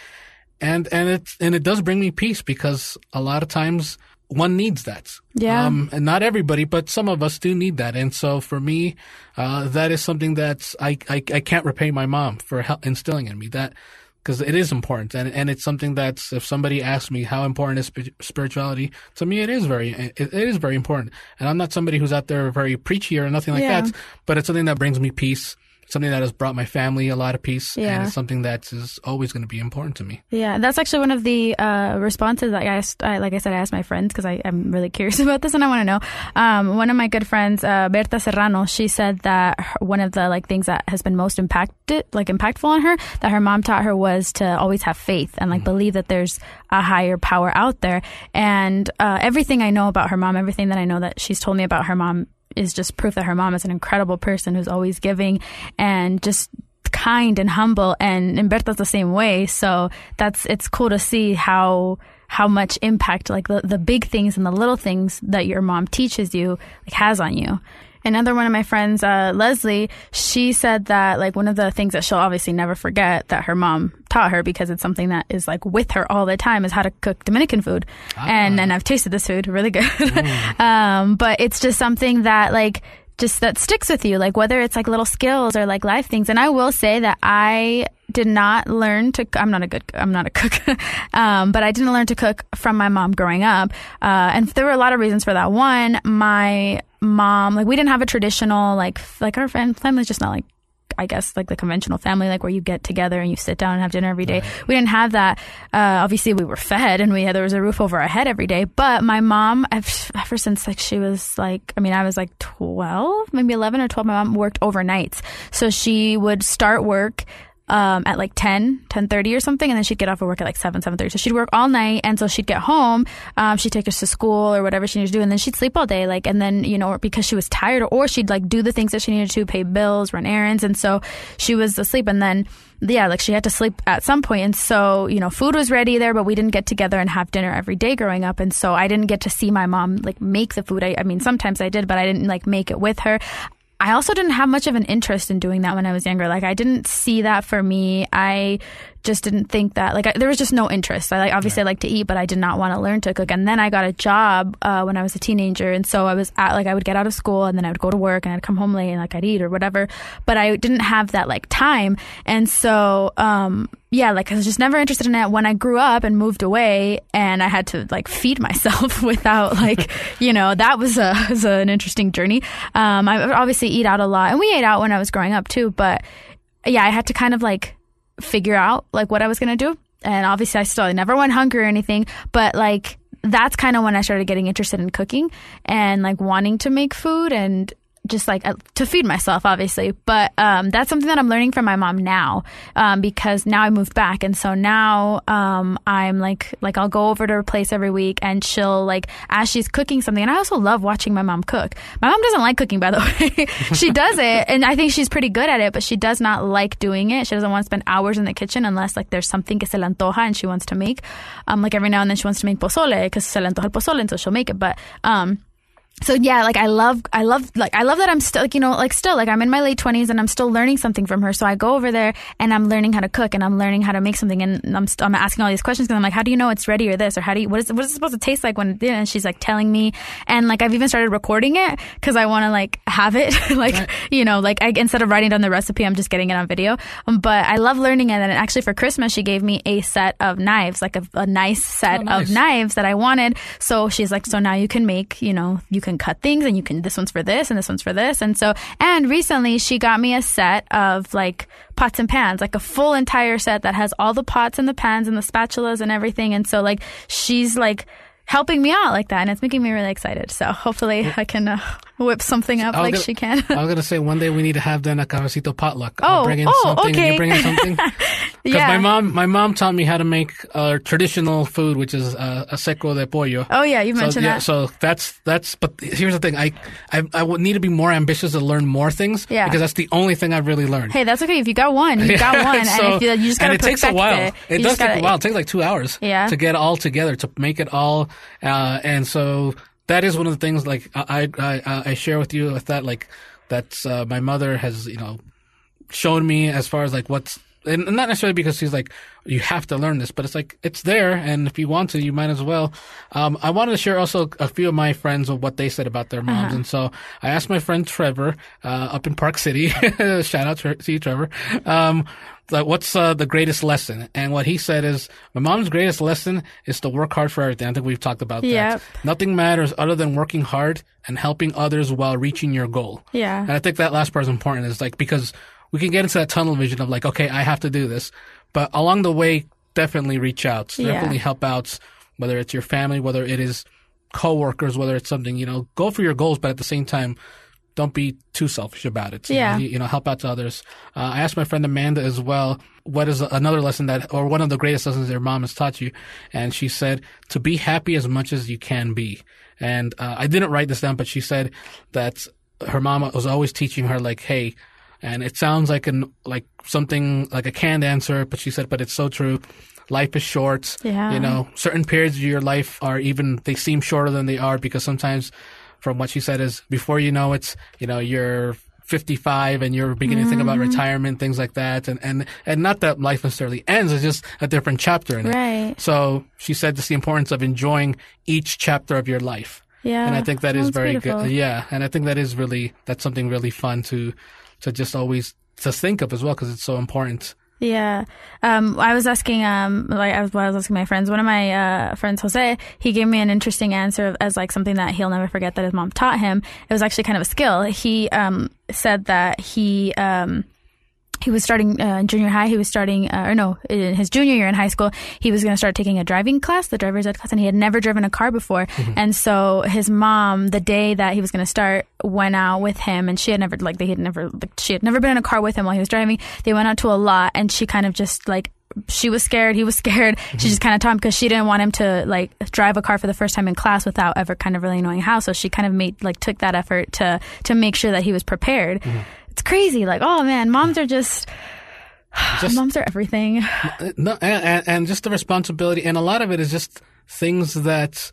and and it and it does bring me peace because a lot of times one needs that. Yeah. Um, and not everybody, but some of us do need that. And so for me, uh, that is something that's I, I I can't repay my mom for instilling in me that because it is important and and it's something that's if somebody asks me how important is spi- spirituality to me it is very it, it is very important and I'm not somebody who's out there very preachy or nothing like Yeah. that but it's something that brings me peace something that has brought my family a lot of peace, Yeah. and it's something that is always going to be important to me. Yeah, that's actually one of the uh, responses that I asked. I, like I said, I asked my friends because I'm really [LAUGHS] curious about this and I want to know. Um, one of my good friends, uh, Berta Serrano, she said that her, one of the like things that has been most impacted, like impactful on her, that her mom taught her was to always have faith and like believe that there's a higher power out there. And uh, everything I know about her mom, everything that I know that she's told me about her mom is just proof that her mom is an incredible person who's always giving and just kind and humble and Humberto's the same way. So that's it's cool to see how how much impact like the, the big things and the little things that your mom teaches you like has on you. Another one of my friends, uh, Leslie, she said that like one of the things that she'll obviously never forget that her mom taught her because it's something that is like with her all the time is how to cook Dominican food. And and I've tasted this food, really good. [LAUGHS] um, but it's just something that like just that sticks with you, like whether it's like little skills or like life things. And I will say that I did not learn to. I'm not a good. I'm not a cook, [LAUGHS] um, but I didn't learn to cook from my mom growing up. Uh, and there were a lot of reasons for that. One, my mom, like we didn't have a traditional like like our fam- family's just not like I guess like the conventional family, like where you get together and you sit down and have dinner every day. We didn't have that. Uh, obviously, we were fed and we had there was a roof over our head every day. But my mom, ever, ever since like she was like, I mean, I was like twelve, maybe eleven or twelve. My mom worked overnights, so she would start work um, at like 10, 10.30 or something, and then she'd get off of work at like 7, 7.30. So she'd work all night, and so she'd get home, um, she'd take us to school or whatever she needed to do, and then she'd sleep all day, like, and then, you know, because she was tired, or she'd like do the things that she needed to, pay bills, run errands, and so she was asleep, and then, yeah, like she had to sleep at some point, and so, you know, food was ready there, but we didn't get together and have dinner every day growing up, and so I didn't get to see my mom, like, make the food. I, I mean, sometimes I did, but I didn't, like, make it with her. I also didn't have much of an interest in doing that when I was younger. Like I didn't see that for me. I just didn't think that like I, there was just no interest. I like obviously I like to eat, but I did not want to learn to cook. And then I got a job uh, when I was a teenager, and so I was at like I would get out of school and then I would go to work and I'd come home late and like I'd eat or whatever. But I didn't have that like time, and so um yeah, like I was just never interested in it. When I grew up and moved away, and I had to like feed [LAUGHS] myself without like [LAUGHS] you know that was a [LAUGHS] was an interesting journey. Um, I would obviously eat out a lot, and we ate out when I was growing up too. But yeah, I had to kind of like figure out like what I was gonna do, and obviously I still I never went hungry or anything, but like that's kind of when I started getting interested in cooking and like wanting to make food and just like uh, to feed myself, obviously. But um, that's something that I'm learning from my mom now um, because now I moved back, and so now um, I'm like like I'll go over to her place every week, and she'll like as she's cooking something, and I also love watching my mom cook. My mom doesn't like cooking, by the [LAUGHS] way. she does it, and I think she's pretty good at it, but she does not like doing it. She doesn't want to spend hours in the kitchen unless like there's something que se le antoja and she wants to make. Um, like every now and then she wants to make pozole because se le antoja el pozole, and so she'll make it. But um, so yeah, like I love, I love, like I love that I'm still, like you know, like still, like I'm in my late twenties and I'm still learning something from her. So I go over there and I'm learning how to cook and I'm learning how to make something and I'm, st- I'm asking all these questions because I'm like, how do you know it's ready or this or how do you, what is, what is it supposed to taste like when? And she's like telling me, and like I've even started recording it because I want to like have it, [LAUGHS] like Right. you know, like I, instead of writing down the recipe, I'm just getting it on video. Um, but I love learning it. And actually, for Christmas, she gave me a set of knives, like a, a nice set Oh, nice. of knives that I wanted. So she's like, so now you can make, you know, you can cut things and you can, this one's for this and this one's for this. And so, and recently she got me a set of like pots and pans, like a full entire set that has all the pots and the pans and the spatulas and everything. And so, like, she's like, helping me out like that and it's making me really excited so hopefully i can uh, whip something up like gonna- she can I was gonna say one day we need to have then a cafecito potluck. Oh, I'll bring in oh, something and okay. you bring in something. [LAUGHS] Because Yeah. my mom, my mom taught me how to make uh, traditional food, which is uh, a seco de pollo. oh yeah you So, mentioned yeah, that so that's that's. But here's the thing: I, I I would need to be more ambitious to learn more things. Yeah. Because that's the only thing I've really learned. Hey, that's okay. If you got one, you [LAUGHS] got one, So- and if you, you just gotta and it takes a while. It, It, does take gotta- a while. It takes like two hours. Yeah. To get all together to make it all, uh, and so that is one of the things like I I I, share with you with that like that's uh, my mother has you know shown me as far as like what's and not necessarily because he's like you have to learn this but it's like it's there and if you want to you might as well um, i wanted to share also a few of my friends of what they said about their moms Uh-huh. and so i asked my friend trevor uh, up in park city [LAUGHS] shout out to you trevor um, like what's uh, the greatest lesson and what he said is my mom's greatest lesson is to work hard for everything i think we've talked about Yep. that nothing matters other than working hard and helping others while reaching your goal Yeah. and I think that last part is important. Is like because we can get into that tunnel vision of like, okay, I have to do this. But along the way, definitely reach out. Yeah. Definitely help out, whether it's your family, whether it is coworkers, whether it's something, you know, go for your goals, but at the same time, don't be too selfish about it. You Yeah. know, you, you know, help out to others. Uh, I asked my friend Amanda as well, what is another lesson that, or one of the greatest lessons your mom has taught you? And she said to be happy as much as you can be. And uh, I didn't write this down, but she said that her mama was always teaching her like, hey, and it sounds like an like something like a canned answer, but she said, but it's so true. Life is short. Yeah. You know, certain periods of your life are even they seem shorter than they are because sometimes, from what she said, is before you know it, you know, you're 55 and you're beginning to think about Mm-hmm. retirement, things like that, and and and not that life necessarily ends. It's just a different chapter in it. Right. So she said just the importance of enjoying each chapter of your life. Yeah. And I think that is Sounds very beautiful. good. Yeah, and I think that is really that's something really fun to to just always to think of as well because it's so important. Yeah. Um, I was asking, um, like, I was, I was asking my friends. One of my, uh, friends, Jose, he gave me an interesting answer as like something that he'll never forget that his mom taught him. It was actually kind of a skill. He, um, said that he, um, he was starting uh, junior high. He was starting, uh, or no, in his junior year in high school, he was going to start taking a driving class, the driver's ed class, and he had never driven a car before. And so his mom, the day that he was going to start, went out with him, and she had never, like, they had never, like, she had never been in a car with him while he was driving. They went out to a lot, and she kind of just like. She was scared. He was [LAUGHS] scared. She just kind of taught him because she didn't want him to like drive a car for the first time in class without ever kind of really knowing how. So she kind of made like took that effort to to make sure that he was prepared. It's crazy. Like, oh man, moms are just [SIGHS] Just moms are everything. no, and, and- and just the responsibility, and a lot of it is just things that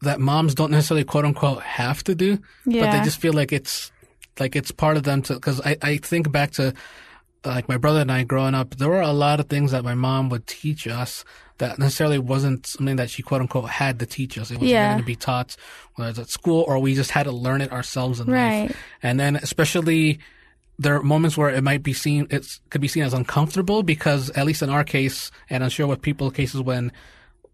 that moms don't necessarily quote unquote have to do, but they just feel like it's like it's part of them to. Because I I think back to like my brother and I growing up, there were a lot of things that my mom would teach us that necessarily wasn't something that she quote unquote had to teach us. It was Yeah. going to be taught whether it's at school or we just had to learn it ourselves in Right. life. And then especially there are moments where it might be seen it could be seen as uncomfortable because at least in our case and I'm sure with people cases when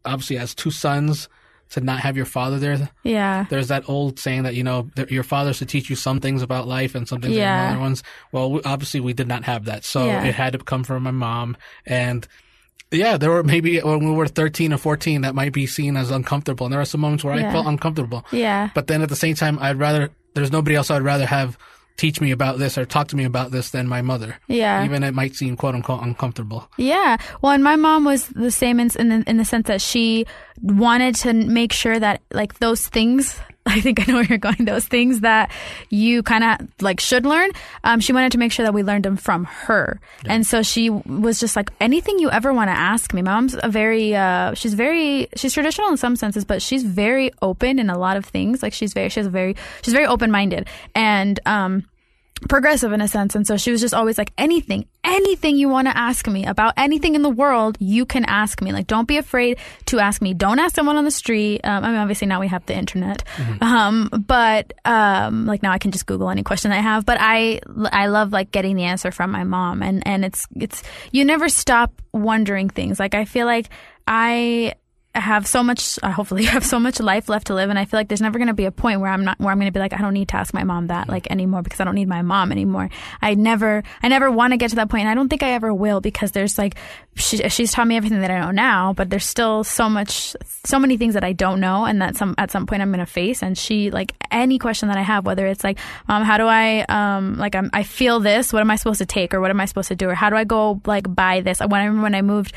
obviously as two sons to not have your father there Yeah. there's that old saying that you know your father's to teach you some things about life and some things Yeah. about other ones. Well, we, obviously we did not have that, so Yeah. it had to come from my mom. And yeah, there were maybe when we were 13 or 14 that might be seen as uncomfortable, and there are some moments where I felt uncomfortable. Yeah. But then at the same time, I'd rather there's nobody else I'd rather have teach me about this or talk to me about this than my mother. Yeah. Even it might seem quote unquote uncomfortable. Yeah. Well, and my mom was the same in, in the, in the sense that she wanted to make sure that like those things. [LAUGHS] I think I know where you're going. Those things that you kind of like should learn. Um, she wanted to make sure that we learned them from her, and so she was just like anything you ever want to ask me. My mom's a very, uh, she's very, she's traditional in some senses, but she's very open in a lot of things. Like she's very, she's a very, she's very open minded, and um, progressive in a sense. And so she was just always like, anything, anything you want to ask me about anything in the world, you can ask me. Like, don't be afraid to ask me. Don't ask someone on the street. Um, I mean, obviously now we have the internet. Um, but, um, like now I can just Google any question I have. But I, I love like getting the answer from my mom. And, and it's, it's, you never stop wondering things. Like, I feel like I, have so much uh, hopefully [LAUGHS] have so much life left to live and i feel like there's never going to be a point where i'm not where i'm going to be like i don't need to ask my mom that like anymore because i don't need my mom anymore. I never i never want to get to that point and i don't think i ever will because there's like she, she's taught me everything that i know now but there's still so much so many things that i don't know and that some at some point i'm going to face and she like any question that i have whether it's like um how do i um like I'm, i feel this what am i supposed to take or what am i supposed to do or how do i go like buy this? When i remember when i moved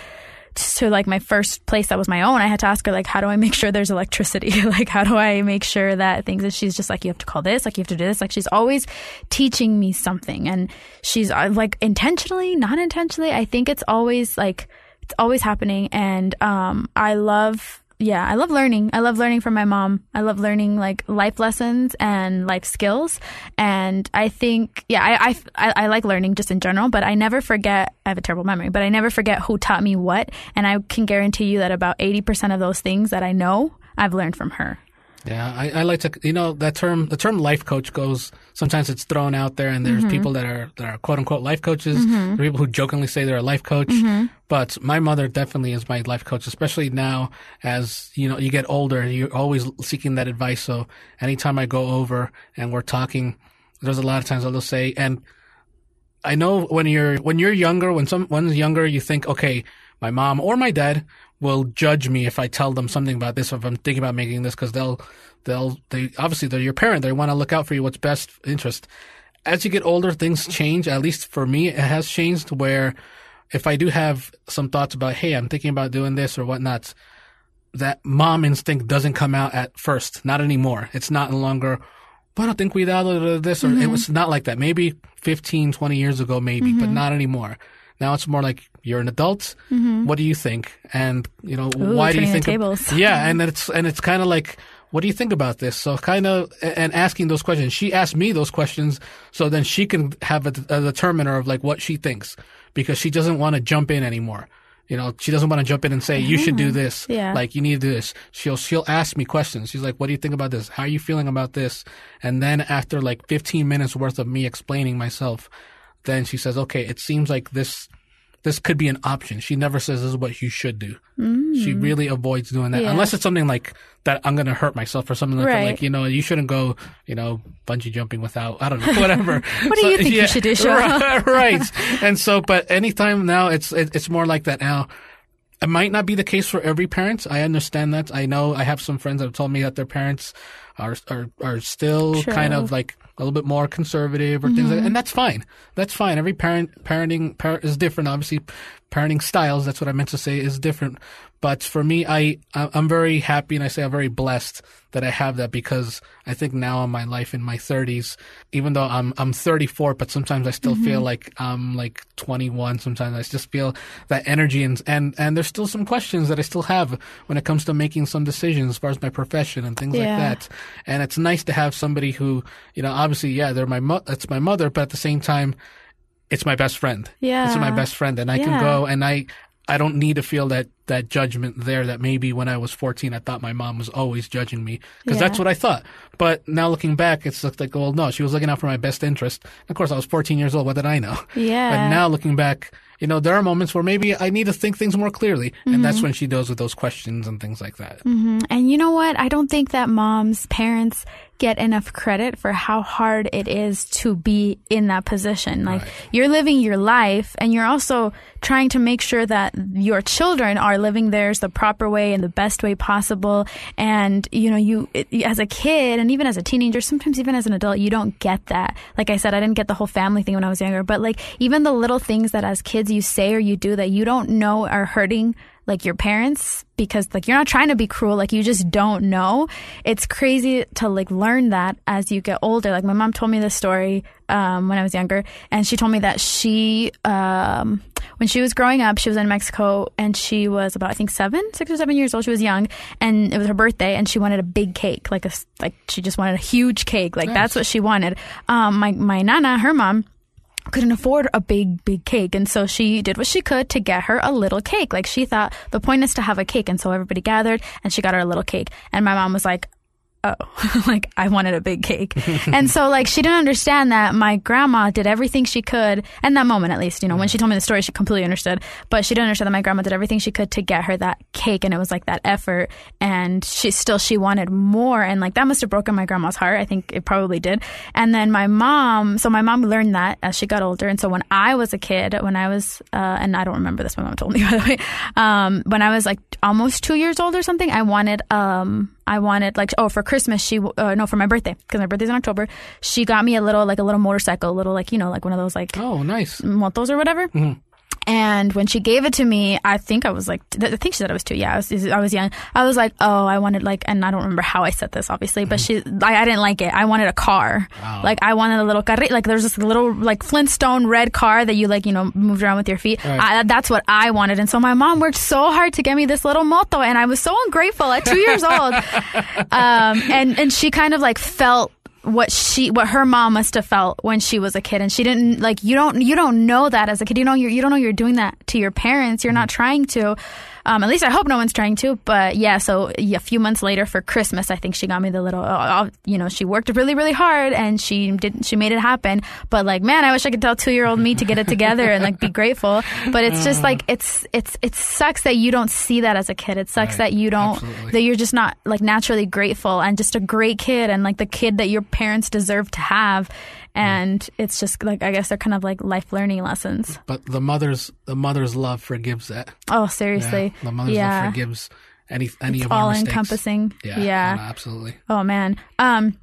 to like my first place that was my own, I had to ask her like, how do I make sure there's electricity? [LAUGHS] like, how do I make sure that things? And she's just like, you have to call this, like you have to do this. Like she's always teaching me something, and she's uh, like intentionally, not intentionally. I think it's always like it's always happening, and um, I love. Yeah, I love learning. I love learning from my mom. I love learning like life lessons and life skills. And I think, yeah, I, I, I, like learning just in general, but I never forget, I have a terrible memory, but I never forget who taught me what. And I can guarantee you that about 80% of those things that I know, I've learned from her. Yeah, I, I like to, you know, that term, the term life coach goes, sometimes it's thrown out there and there's Mm-hmm. people that are, that are quote unquote life coaches. There are people who jokingly say they're a life coach. Mm-hmm. But my mother definitely is my life coach, especially now as, you know, you get older, you're always seeking that advice. So anytime I go over and we're talking, there's a lot of times I'll just say, and I know when you're when you're younger, when someone's younger, you think, okay, my mom or my dad will judge me if I tell them something about this, or if I'm thinking about making this, because they'll they'll they obviously they're your parent, they want to look out for you, what's best interest. As you get older, things change. At least for me, it has changed. Where if I do have some thoughts about, hey, I'm thinking about doing this or whatnot, that mom instinct doesn't come out at first. Not anymore. It's not no longer but I think cuidado this, or it mm-hmm. was not like that. Maybe 15, 20 years ago, maybe, but mm-hmm. not anymore. Now it's more like you're an adult. Mm-hmm. What do you think? And you know, Ooh, why do you think? tables. [LAUGHS] Yeah, and it's and it's kind of like, what do you think about this? So kind of and asking those questions. She asked me those questions, so then she can have a, a determiner of like what she thinks because she doesn't want to jump in anymore. You know, she doesn't want to jump in and say you should do [LAUGHS] this. Yeah. Like you need to do this. She'll she'll ask me questions. She's like, "What do you think about this? How are you feeling about this?" And then after like 15 minutes worth of me explaining myself, then she says, "Okay, it seems like this this could be an option." She never says this is what you should do. She really avoids doing that Mm. Yeah. unless it's something like that I'm going to hurt myself or something like that. Like, you know, you shouldn't go, you know, bungee jumping without, I don't know, [LAUGHS] whatever. [LAUGHS] What do you think you should do? [LAUGHS] Right, right. And so, but anytime now it's, it, it's more like that now. It might not be the case for every parent. I understand that. I know I have some friends that have told me that their parents are are are still True. kind of like a little bit more conservative or Mm-hmm. things like that. and that's fine. That's fine. Every parent parenting parent is different. Obviously, parenting styles. That's what I meant to say is different. But for me, I I'm very happy and I say I'm very blessed that I have that because I think now in my life in my 30s, even though I'm I'm 34, but sometimes I still feel mm-hmm. like I'm like 21. Sometimes I just feel that energy and and and there's still some questions that I still have when it comes to making some decisions as far as my profession and things like that. And it's nice to have somebody who, you know, obviously, yeah, they're my mo- it's my mother, but at the same time, it's my best friend. Yeah. It's my best friend, and I can go and I I don't need to feel that that judgment there that maybe when I was 14 I thought my mom was always judging me because Yeah. that's what I thought. But now looking back, it's like, well, no, she was looking out for my best interest. Of course, I was 14 years old. What did I know? Yeah. But now looking back, you know, there are moments where maybe I need to think things more clearly, and Mm-hmm. that's when she goes with those questions and things like that. And you know what? I don't think that moms, parents get enough credit for how hard it is to be in that position. Like you're living your life and you're also trying to make sure that your children are living theirs the proper way and the best way possible. And, you know, you, it, as a kid and even as a teenager, sometimes even as an adult, you don't get that. Like I said, I didn't get the whole family thing when I was younger, but like even the little things that as kids you say or you do that you don't know are hurting like your parents because like you're not trying to be cruel like you just don't know. It's crazy to like learn that as you get older. Like my mom told me this story um, when i was younger and she told me that she um, when she was growing up she was in mexico and she was about i think seven six or seven years old. She was young and it was her birthday and she wanted a big cake like a like she just wanted a huge cake. Like that's what she wanted. Um, my my nana her mom couldn't afford a big big cake. And so she did what she could to get her a little cake. Like she thought the point is to have a cake. And so everybody gathered and she got her a little cake. And my mom was like oh [LAUGHS] like i wanted a big cake. And so like she didn't understand that my grandma did everything she could in that moment at least you know when she told me the story she completely understood. But she didn't understand that my grandma did everything she could to get her that cake and it was like that effort. And she still she wanted more and like that must have broken my grandma's heart. I think it probably did. And then my mom so my mom learned that as she got older. And so when i was a kid when i was uh, and i don't remember this my mom told me [LAUGHS] by the way um, when i was like almost two years old or something i wanted um, I wanted like oh for Christmas she uh, no for my birthday because my birthday's in October she got me a little like a little motorcycle a little like you know like one of those like Oh, nice. motos or whatever. And when she gave it to me, I think I was like, I think she said I was two. Yeah, I was, I was young. I was like, oh, I wanted like, and I don't remember how I said this, obviously, but she, I, I didn't like it. I wanted a car. Like I wanted a little carri, like there's this little like Flintstone red car that you like, you know, moved around with your feet. I, that's what I wanted. And so my mom worked so hard to get me this little moto, and I was so ungrateful at two years old. [LAUGHS] Um, and and she kind of like felt what she what her mom must have felt when she was a kid. And she didn't like you don't you don't know that as a kid. You know you're, you don't know you're doing that to your parents. You're not trying to um, at least I hope no one's trying to but yeah so a few months later for Christmas I think she got me the little uh, uh, you know she worked really really hard and she didn't. she made it happen but like man I wish I could tell two year old me to get it together and like be grateful but it's just like it's it's it sucks that you don't see that as a kid it sucks Right. that you don't Absolutely. that you're just not like naturally grateful and just a great kid and like the kid that your parents deserve to have and it's just like I guess they're kind of like life learning lessons. But the mother's the mother's love forgives that. Oh, Yeah, seriously, the mother's yeah. love forgives any any it's of our all encompassing. Yeah, yeah. no, absolutely. Oh man. Um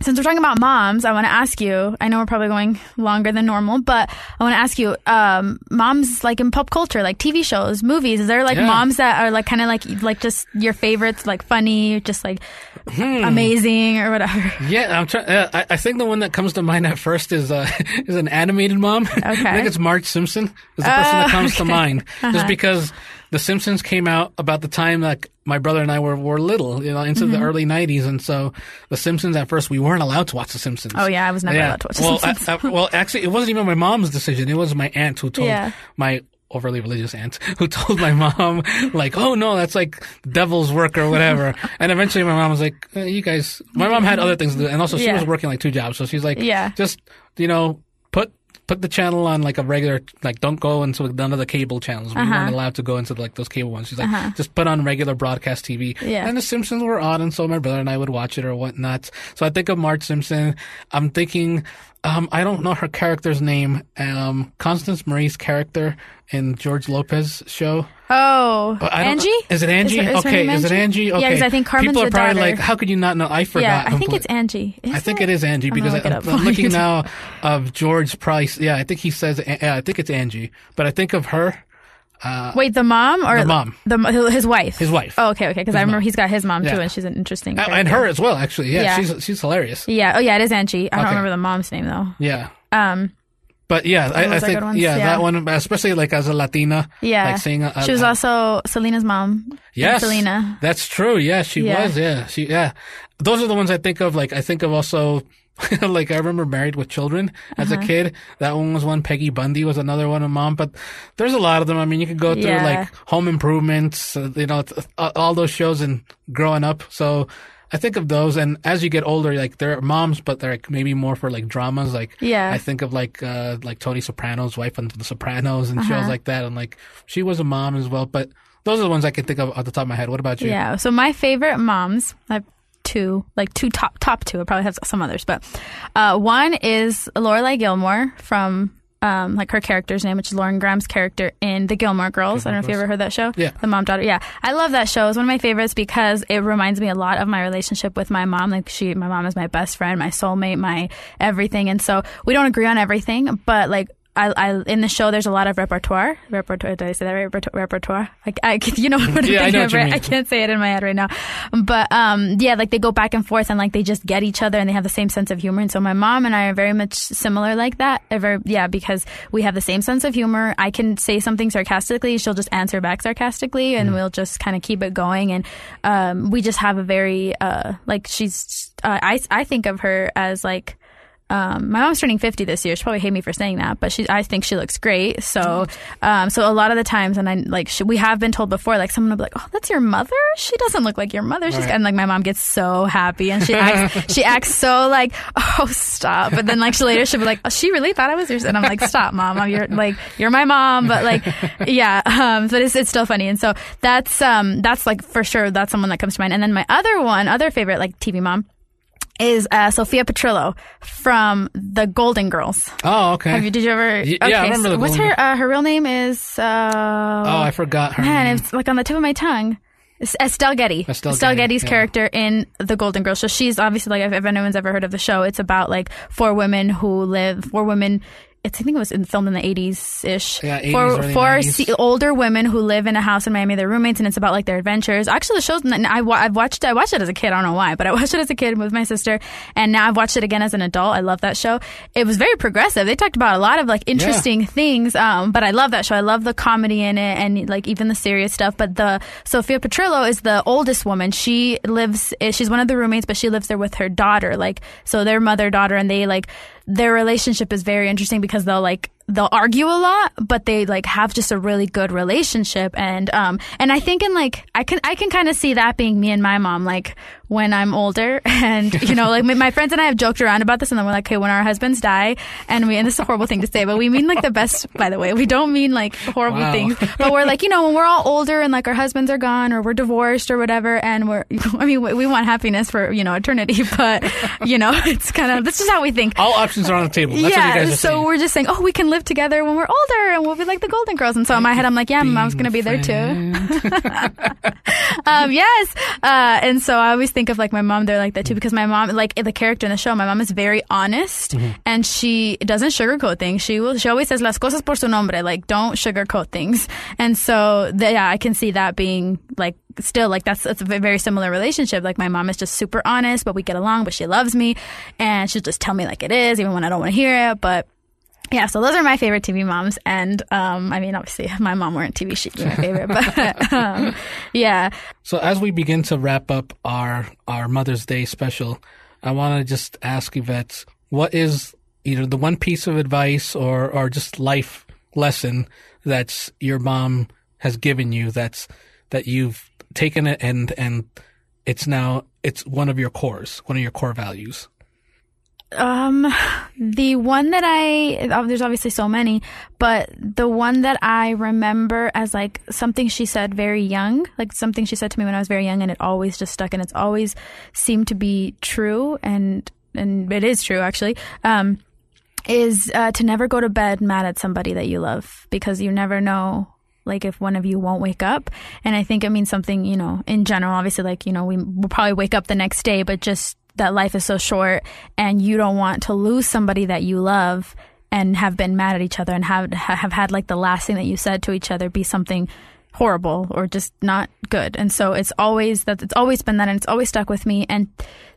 since we're talking about moms, I want to ask you. I know we're probably going longer than normal, but I want to ask you. Um, moms like in pop culture, like TV shows, movies. Is there like Yeah. moms that are like kind of like like just your favorites, like funny, just like Hmm. amazing or whatever? Yeah, I'm trying. Uh, I, I think the one that comes to mind at first is uh, [LAUGHS] is an animated mom. Okay. [LAUGHS] I think it's Marge Simpson. Is the person that Oh, comes to mind, [LAUGHS] Uh-huh. just because The Simpsons came out about the time that my brother and I were were little, you know, into Mm-hmm. the early '90s, and so The Simpsons at first we weren't allowed to watch The Simpsons. Oh yeah, I was never yeah. allowed to watch The well, Simpsons. I- I- well, actually, it wasn't even my mom's decision. It was my aunt who told Yeah. my overly religious aunt [LAUGHS] who told my mom, like, "Oh no, that's like devil's work or whatever." [LAUGHS] and eventually, my mom was like, uh, "You guys." My mom had other things to do, and also she Yeah. was working like two jobs, so she's like, Yeah. just you know, put." The channel on like a regular, like don't go into none of the cable channels. We Uh-huh. weren't allowed to go into like those cable ones. She's like, just put on regular broadcast TV. Yeah. And The Simpsons were on, and so my brother and I would watch it or whatnot. So I think of Marge Simpson. I'm thinking, um, I don't know her character's name. Um, Constance Marie's character in George Lopez show. Oh, I Angie? Is it Angie? Is her- is okay, name is it Angie? Okay. Yeah, because I think Carmen's People are probably daughter. like, how could you not know? I forgot. yeah, I think it's Angie. I Is think it is Angie because I, I'm, up. I'm looking [LAUGHS] now of George Price. Yeah, I think he says. Yeah, I think it's Angie, but I think of her, uh, Wait, the mom or The mom. The his wife. his wife, Oh, okay, okay. Because I remember mom. he's got his mom too, Yeah. and she's an interesting. and, and her as well. Actually, yeah, Yeah. she's she's hilarious. Yeah. Oh, yeah. It is Angie. I don't Okay. remember the mom's name though. Yeah. Um. But yeah, I, I think yeah, yeah. that one, especially like as a Latina, Yeah. like seeing a, a- she was also Selena's mom. yes, Selena. That's true. Yeah, she Yeah. was. Yeah, she yeah. Those are the ones I think of. Like I think of also. [LAUGHS] like I remember Married with Children as Uh-huh. a kid. That one was one. Peggy Bundy was another one of mom. But there's a lot of them. I mean, you could go through Yeah. like Home Improvements, uh, you know, uh, all those shows and growing up. So I think of those. And as you get older, like they're moms, but they're like maybe more for like dramas. Like Yeah. I think of like uh like Tony Soprano's wife on The Sopranos and Uh-huh. shows like that. And like she was a mom as well. But those are the ones I can think of off the top of my head. What about you? Yeah. So my favorite moms, I have two, like two top top two. I probably have some others, but uh, one is Lorelai Gilmore from. Um, like her character's name, which is Lauren Graham's character in The Gilmore Girls. I don't know if you ever heard that show. Yeah. The mom daughter. Yeah, I love that show. It's one of my favorites because it reminds me a lot of my relationship with my mom. Like she, my mom is my best friend, my soulmate, my everything. And so we don't agree on everything, but like I, I in the show there's a lot of repertoire. Repertoire. Did I say that right? Repertoire. repertoire. Like I, you know what I'm Yeah, I thinking of, what you right? mean. I can't say it in my head right now. But um, yeah, like they go back and forth and like they just get each other and they have the same sense of humor. And so my mom and I are very much similar like that. Very, yeah, because we have the same sense of humor. I can say something sarcastically, she'll just answer back sarcastically, and we'll just kind of keep it going. And um, we just have a very uh, like she's. Uh, I I think of her as like. Um, my mom's turning 50 this year. She probably hate me for saying that, but she, I think she looks great. So, um, so a lot of the times, and I like, she, we have been told before, like someone will be like, "Oh, that's your mother? She doesn't look like your mother." She's Right. and like my mom gets so happy, and she acts, [LAUGHS] she acts so like, "Oh, stop!" But then like she later she'll be like, oh, "She really thought I was yours," and I'm like, "Stop, mom. I'm your like you're my mom." But like, yeah, [LAUGHS] um, but it's it's still funny, and so that's um that's like for sure that's someone that comes to mind. And then my other one, other favorite like TV mom is uh, Sophia Petrillo from the Golden Girls. Oh, okay. Have you, did you ever? Y- yeah, I remember the what's Golden her? Uh, her real name is. Uh, oh, I forgot her man, name. it's like on the tip of my tongue. It's Estelle Getty. Estelle Getty, Getty's yeah. character in The Golden Girls. So she's obviously like if, if anyone's ever heard of the show, it's about like four women who live. Four women. It's I think it was in, filmed in the eighties ish. Yeah, 80s, Four early 90s. se- older women who live in a house in Miami. They're roommates, and it's about like their adventures. Actually, the show's. I I've watched. I watched it as a kid. I don't know why, but I [LAUGHS] watched it as a kid with my sister, and now I've watched it again as an adult. I love that show. It was very progressive. They talked about a lot of like interesting things. Um, but I love that show. I love the comedy in it, and like even the serious stuff. But the Sophia Petrillo is the oldest woman. She lives. eh, She's one of the roommates, but she lives there with her daughter. Like so, their mother daughter, and they like their relationship is very interesting because they'll like they'll argue a lot, but they like have just a really good relationship. And um and I think in like I can I can kind of see that being me and my mom. Like when I'm older. [LAUGHS] And, you know, like my, friends and I have joked around about this and then we're like, okay, when our husbands die and we, and this is a horrible thing to say, but we mean like the best, by the way. We don't mean like horrible Wow. things, but we're like, you know, when we're all older and like our husbands are gone or we're divorced or whatever. And we're, [LAUGHS] I mean, we, we want happiness for, you know, eternity, [LAUGHS] but, you know, it's kind of, that's just how we think. All options are on the table. That's what you yeah, guys are so saying. we're just saying, oh, we can live together when we're older, and we'll be like the Golden Girls. And so in my head, I'm like, yeah, mom's gonna be there too. um, yes, uh, and so I always think of like my mom. They're like that too mm-hmm. because my mom, like the character in the show, my mom is very honest, mm-hmm. and she doesn't sugarcoat things. She will. She always says las cosas por su nombre. Like don't sugarcoat things. And so the, yeah, I can see that being like still like that's that's a very similar relationship. Like my mom is just super honest, but we get along. But she loves me, and she'll just tell me like it is, even when I don't want to hear it. But yeah, so those are my favorite TV moms, and um, I mean, obviously, if [LAUGHS] my mom weren't TV, she'd be my favorite. But [LAUGHS] um, yeah, So as we begin to wrap up our our Mother's Day special, I want to just ask Yvette, what is either the one piece of advice or or just life lesson that your mom has given you that's that you've taken it and and it's now it's one of your cores, one of your core values. Um, the one that I oh, there's obviously so many, but the one that I remember as like something she said very young, like something she said to me when I was very young, and it always just stuck, and it's always seemed to be true, and and it is true actually. Um, is uh, to never go to bed mad at somebody that you love because you never know like if one of you won't wake up and i think it means something you know in general obviously like you know we will probably wake up the next day but just that life is so short and you don't want to lose somebody that you love and have been mad at each other and have have had like the last thing that you said to each other be something horrible or just not good. And so it's always that it's always been that and it's always stuck with me and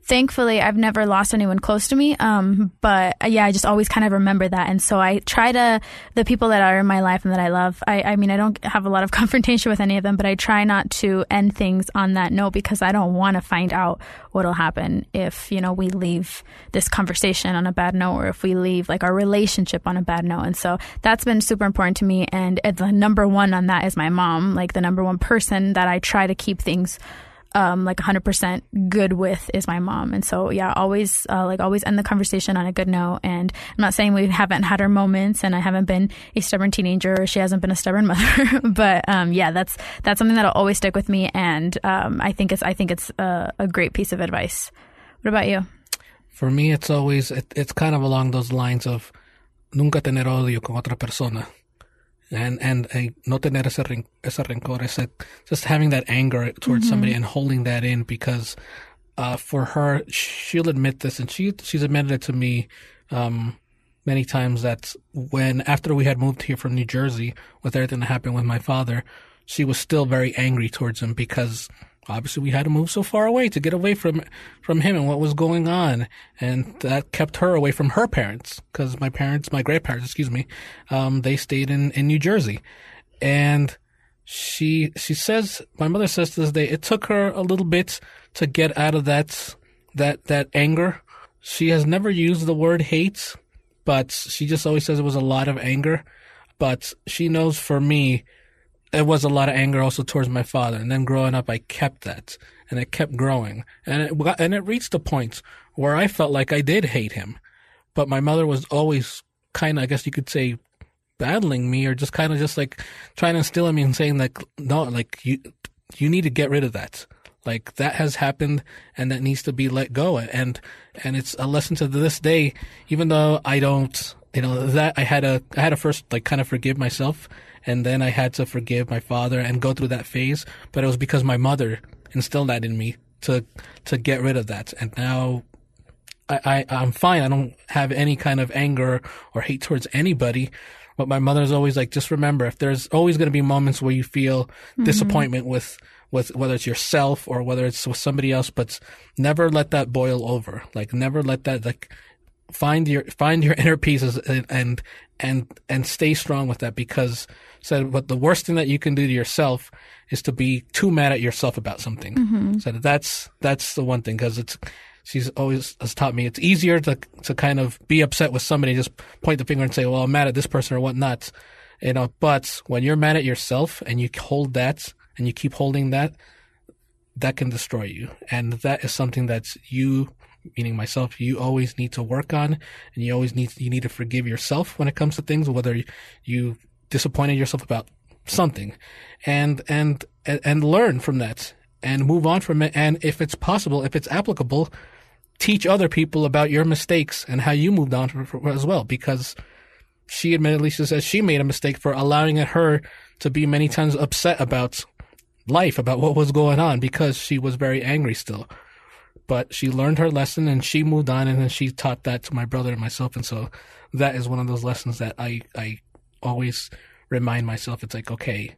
thankfully I've never lost anyone close to me. Um but uh, yeah, I just always kind of remember that. And so I try to the people that are in my life and that I love. I I mean I don't [LAUGHS] have a lot of [LAUGHS] confrontation with any of them, but I try not to end things on that note because I don't want to find out what'll happen if, you know, we leave this conversation on a bad note or if we leave like our relationship on a bad note. And so that's been super important to me and uh, the number one on that is my mom, like the number one person that I try to keep things um, like 100% good with is my mom. And so, yeah, always, uh, like, always end the conversation on a good note. And I'm not saying we haven't had our moments and I haven't been a stubborn teenager or she hasn't been a stubborn [LAUGHS] mother. but, um, yeah, that's, that's something that'll always stick with me. And, um, I think it's, I think it's a, a great piece of advice. What about you? For me, it's always it, it's kind of along those lines of nunca tener odio con otra persona, and and uh, no tener ese, ren- ese rencor, ese, just having that anger towards somebody and holding that in because uh, for her, she'll admit this, and she she's admitted it to me um, many times that when after we had moved here from New Jersey with everything that happened with my father, she was still very angry towards him because obviously we had to move so far away to get away from from him and what was going on, and that kept her away from her parents because my parents, my grandparents, excuse me, um, they stayed in in New Jersey, and she she says my mother says to this day it took her a little bit to get out of that that that anger. She has never used the word hate, but she just always says it was a lot of anger. But she knows for me, it was a lot of anger also towards my father. And then growing up, I kept that, and it kept growing, and it and it reached a point where I felt like I did hate him, but my mother was always kind of, I guess you could say, battling me, or just kind of just like trying to instill in me and saying like, no, like you you need to get rid of that. Like that has happened and that needs to be let go. And, and it's a lesson to this day, even though I don't, you know, that I had a, I had to first like kind of forgive myself and then I had to forgive my father and go through that phase. But it was because my mother instilled that in me to, to get rid of that. And now I, I, I'm fine. I don't have any kind of anger or hate towards anybody. But my mother's always like, just remember, if there's always going to be moments where you feel mm-hmm. disappointment with, with whether it's yourself or whether it's with somebody else, but never let that boil over. Like, never let that, like, find your, find your [LAUGHS] inner pieces and, and, and, and stay strong with that because said, but the worst thing that you can do to yourself is to be too mad at yourself about something. Mm-hmm. Said that's, that's the one thing because it's, she's always has taught me it's easier to to kind of be upset with somebody, just point the finger and say, "Well, I'm mad at this person or whatnot," you know. But when you're mad at yourself and you hold that and you keep holding that, that can destroy you. And that is something that's you, meaning myself, you always need to work on and you always need, you need to forgive yourself when it comes to things, whether you disappointed yourself about something and, and, and learn from that and move on from it. And if it's possible, if it's applicable, teach other people about your mistakes and how you moved on as well, because she admittedly she says she made a mistake for allowing her to be many times upset about life, about what was going on, because she was very angry still. But she learned her lesson and she moved on, and then she taught that to my brother and myself. And so that is one of those lessons that I I always remind myself. It's like okay,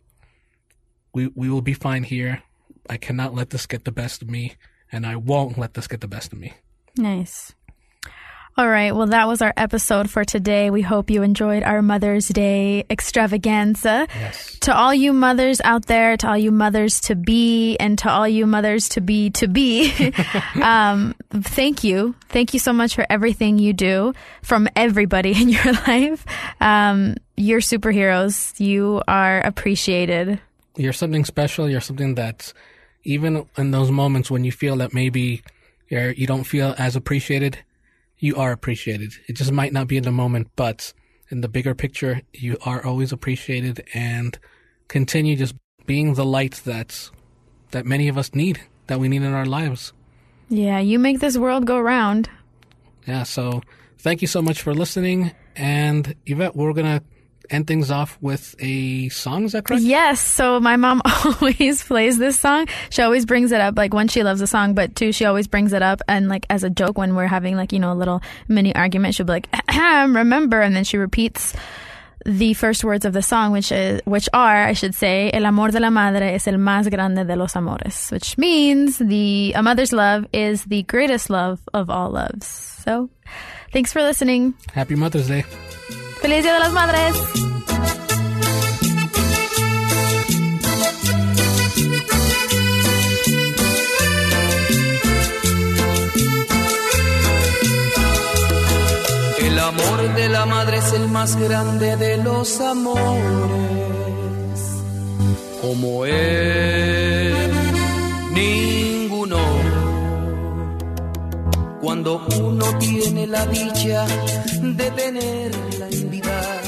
we we will be fine here. I cannot let this get the best of me, and I won't let this get the best of me. Nice. All right. Well, that was our episode for today. We hope you enjoyed our Mother's Day extravaganza. Yes. To all you mothers out there, to all you mothers to be, and to all you mothers to be to be, [LAUGHS] um, thank you. Thank you so much for everything you do from everybody [LAUGHS] in your life. Um, you're superheroes. You are appreciated. You're something special. You're something that, even in those moments when you feel that maybe you're, you don't feel as appreciated, you are appreciated. It just might not be in the moment, but in the bigger picture, you are always appreciated and continue just being the light that that many of us need, that we need in our lives. Yeah, you make this world go round. Yeah, so thank you so much for listening. And Yvette, we're going to end things off with a song. Is that correct? Yes. So my mom [LAUGHS] always plays this song. She always brings it up. Like one, she loves the song, but two, she always brings it up and like as a joke when we're having like you know a little mini argument, she'll be like, "Remember," and then she repeats the first words of the song, which is which are, I should say, "El amor de la madre es el más grande de los amores," which means the a mother's love is the greatest love of all loves. So, thanks for listening. Happy Mother's Day. ¡Feliz Día de las Madres! El amor de la madre es el más grande de los amores, como él, ninguno. Cuando uno tiene la dicha de tenerla en vida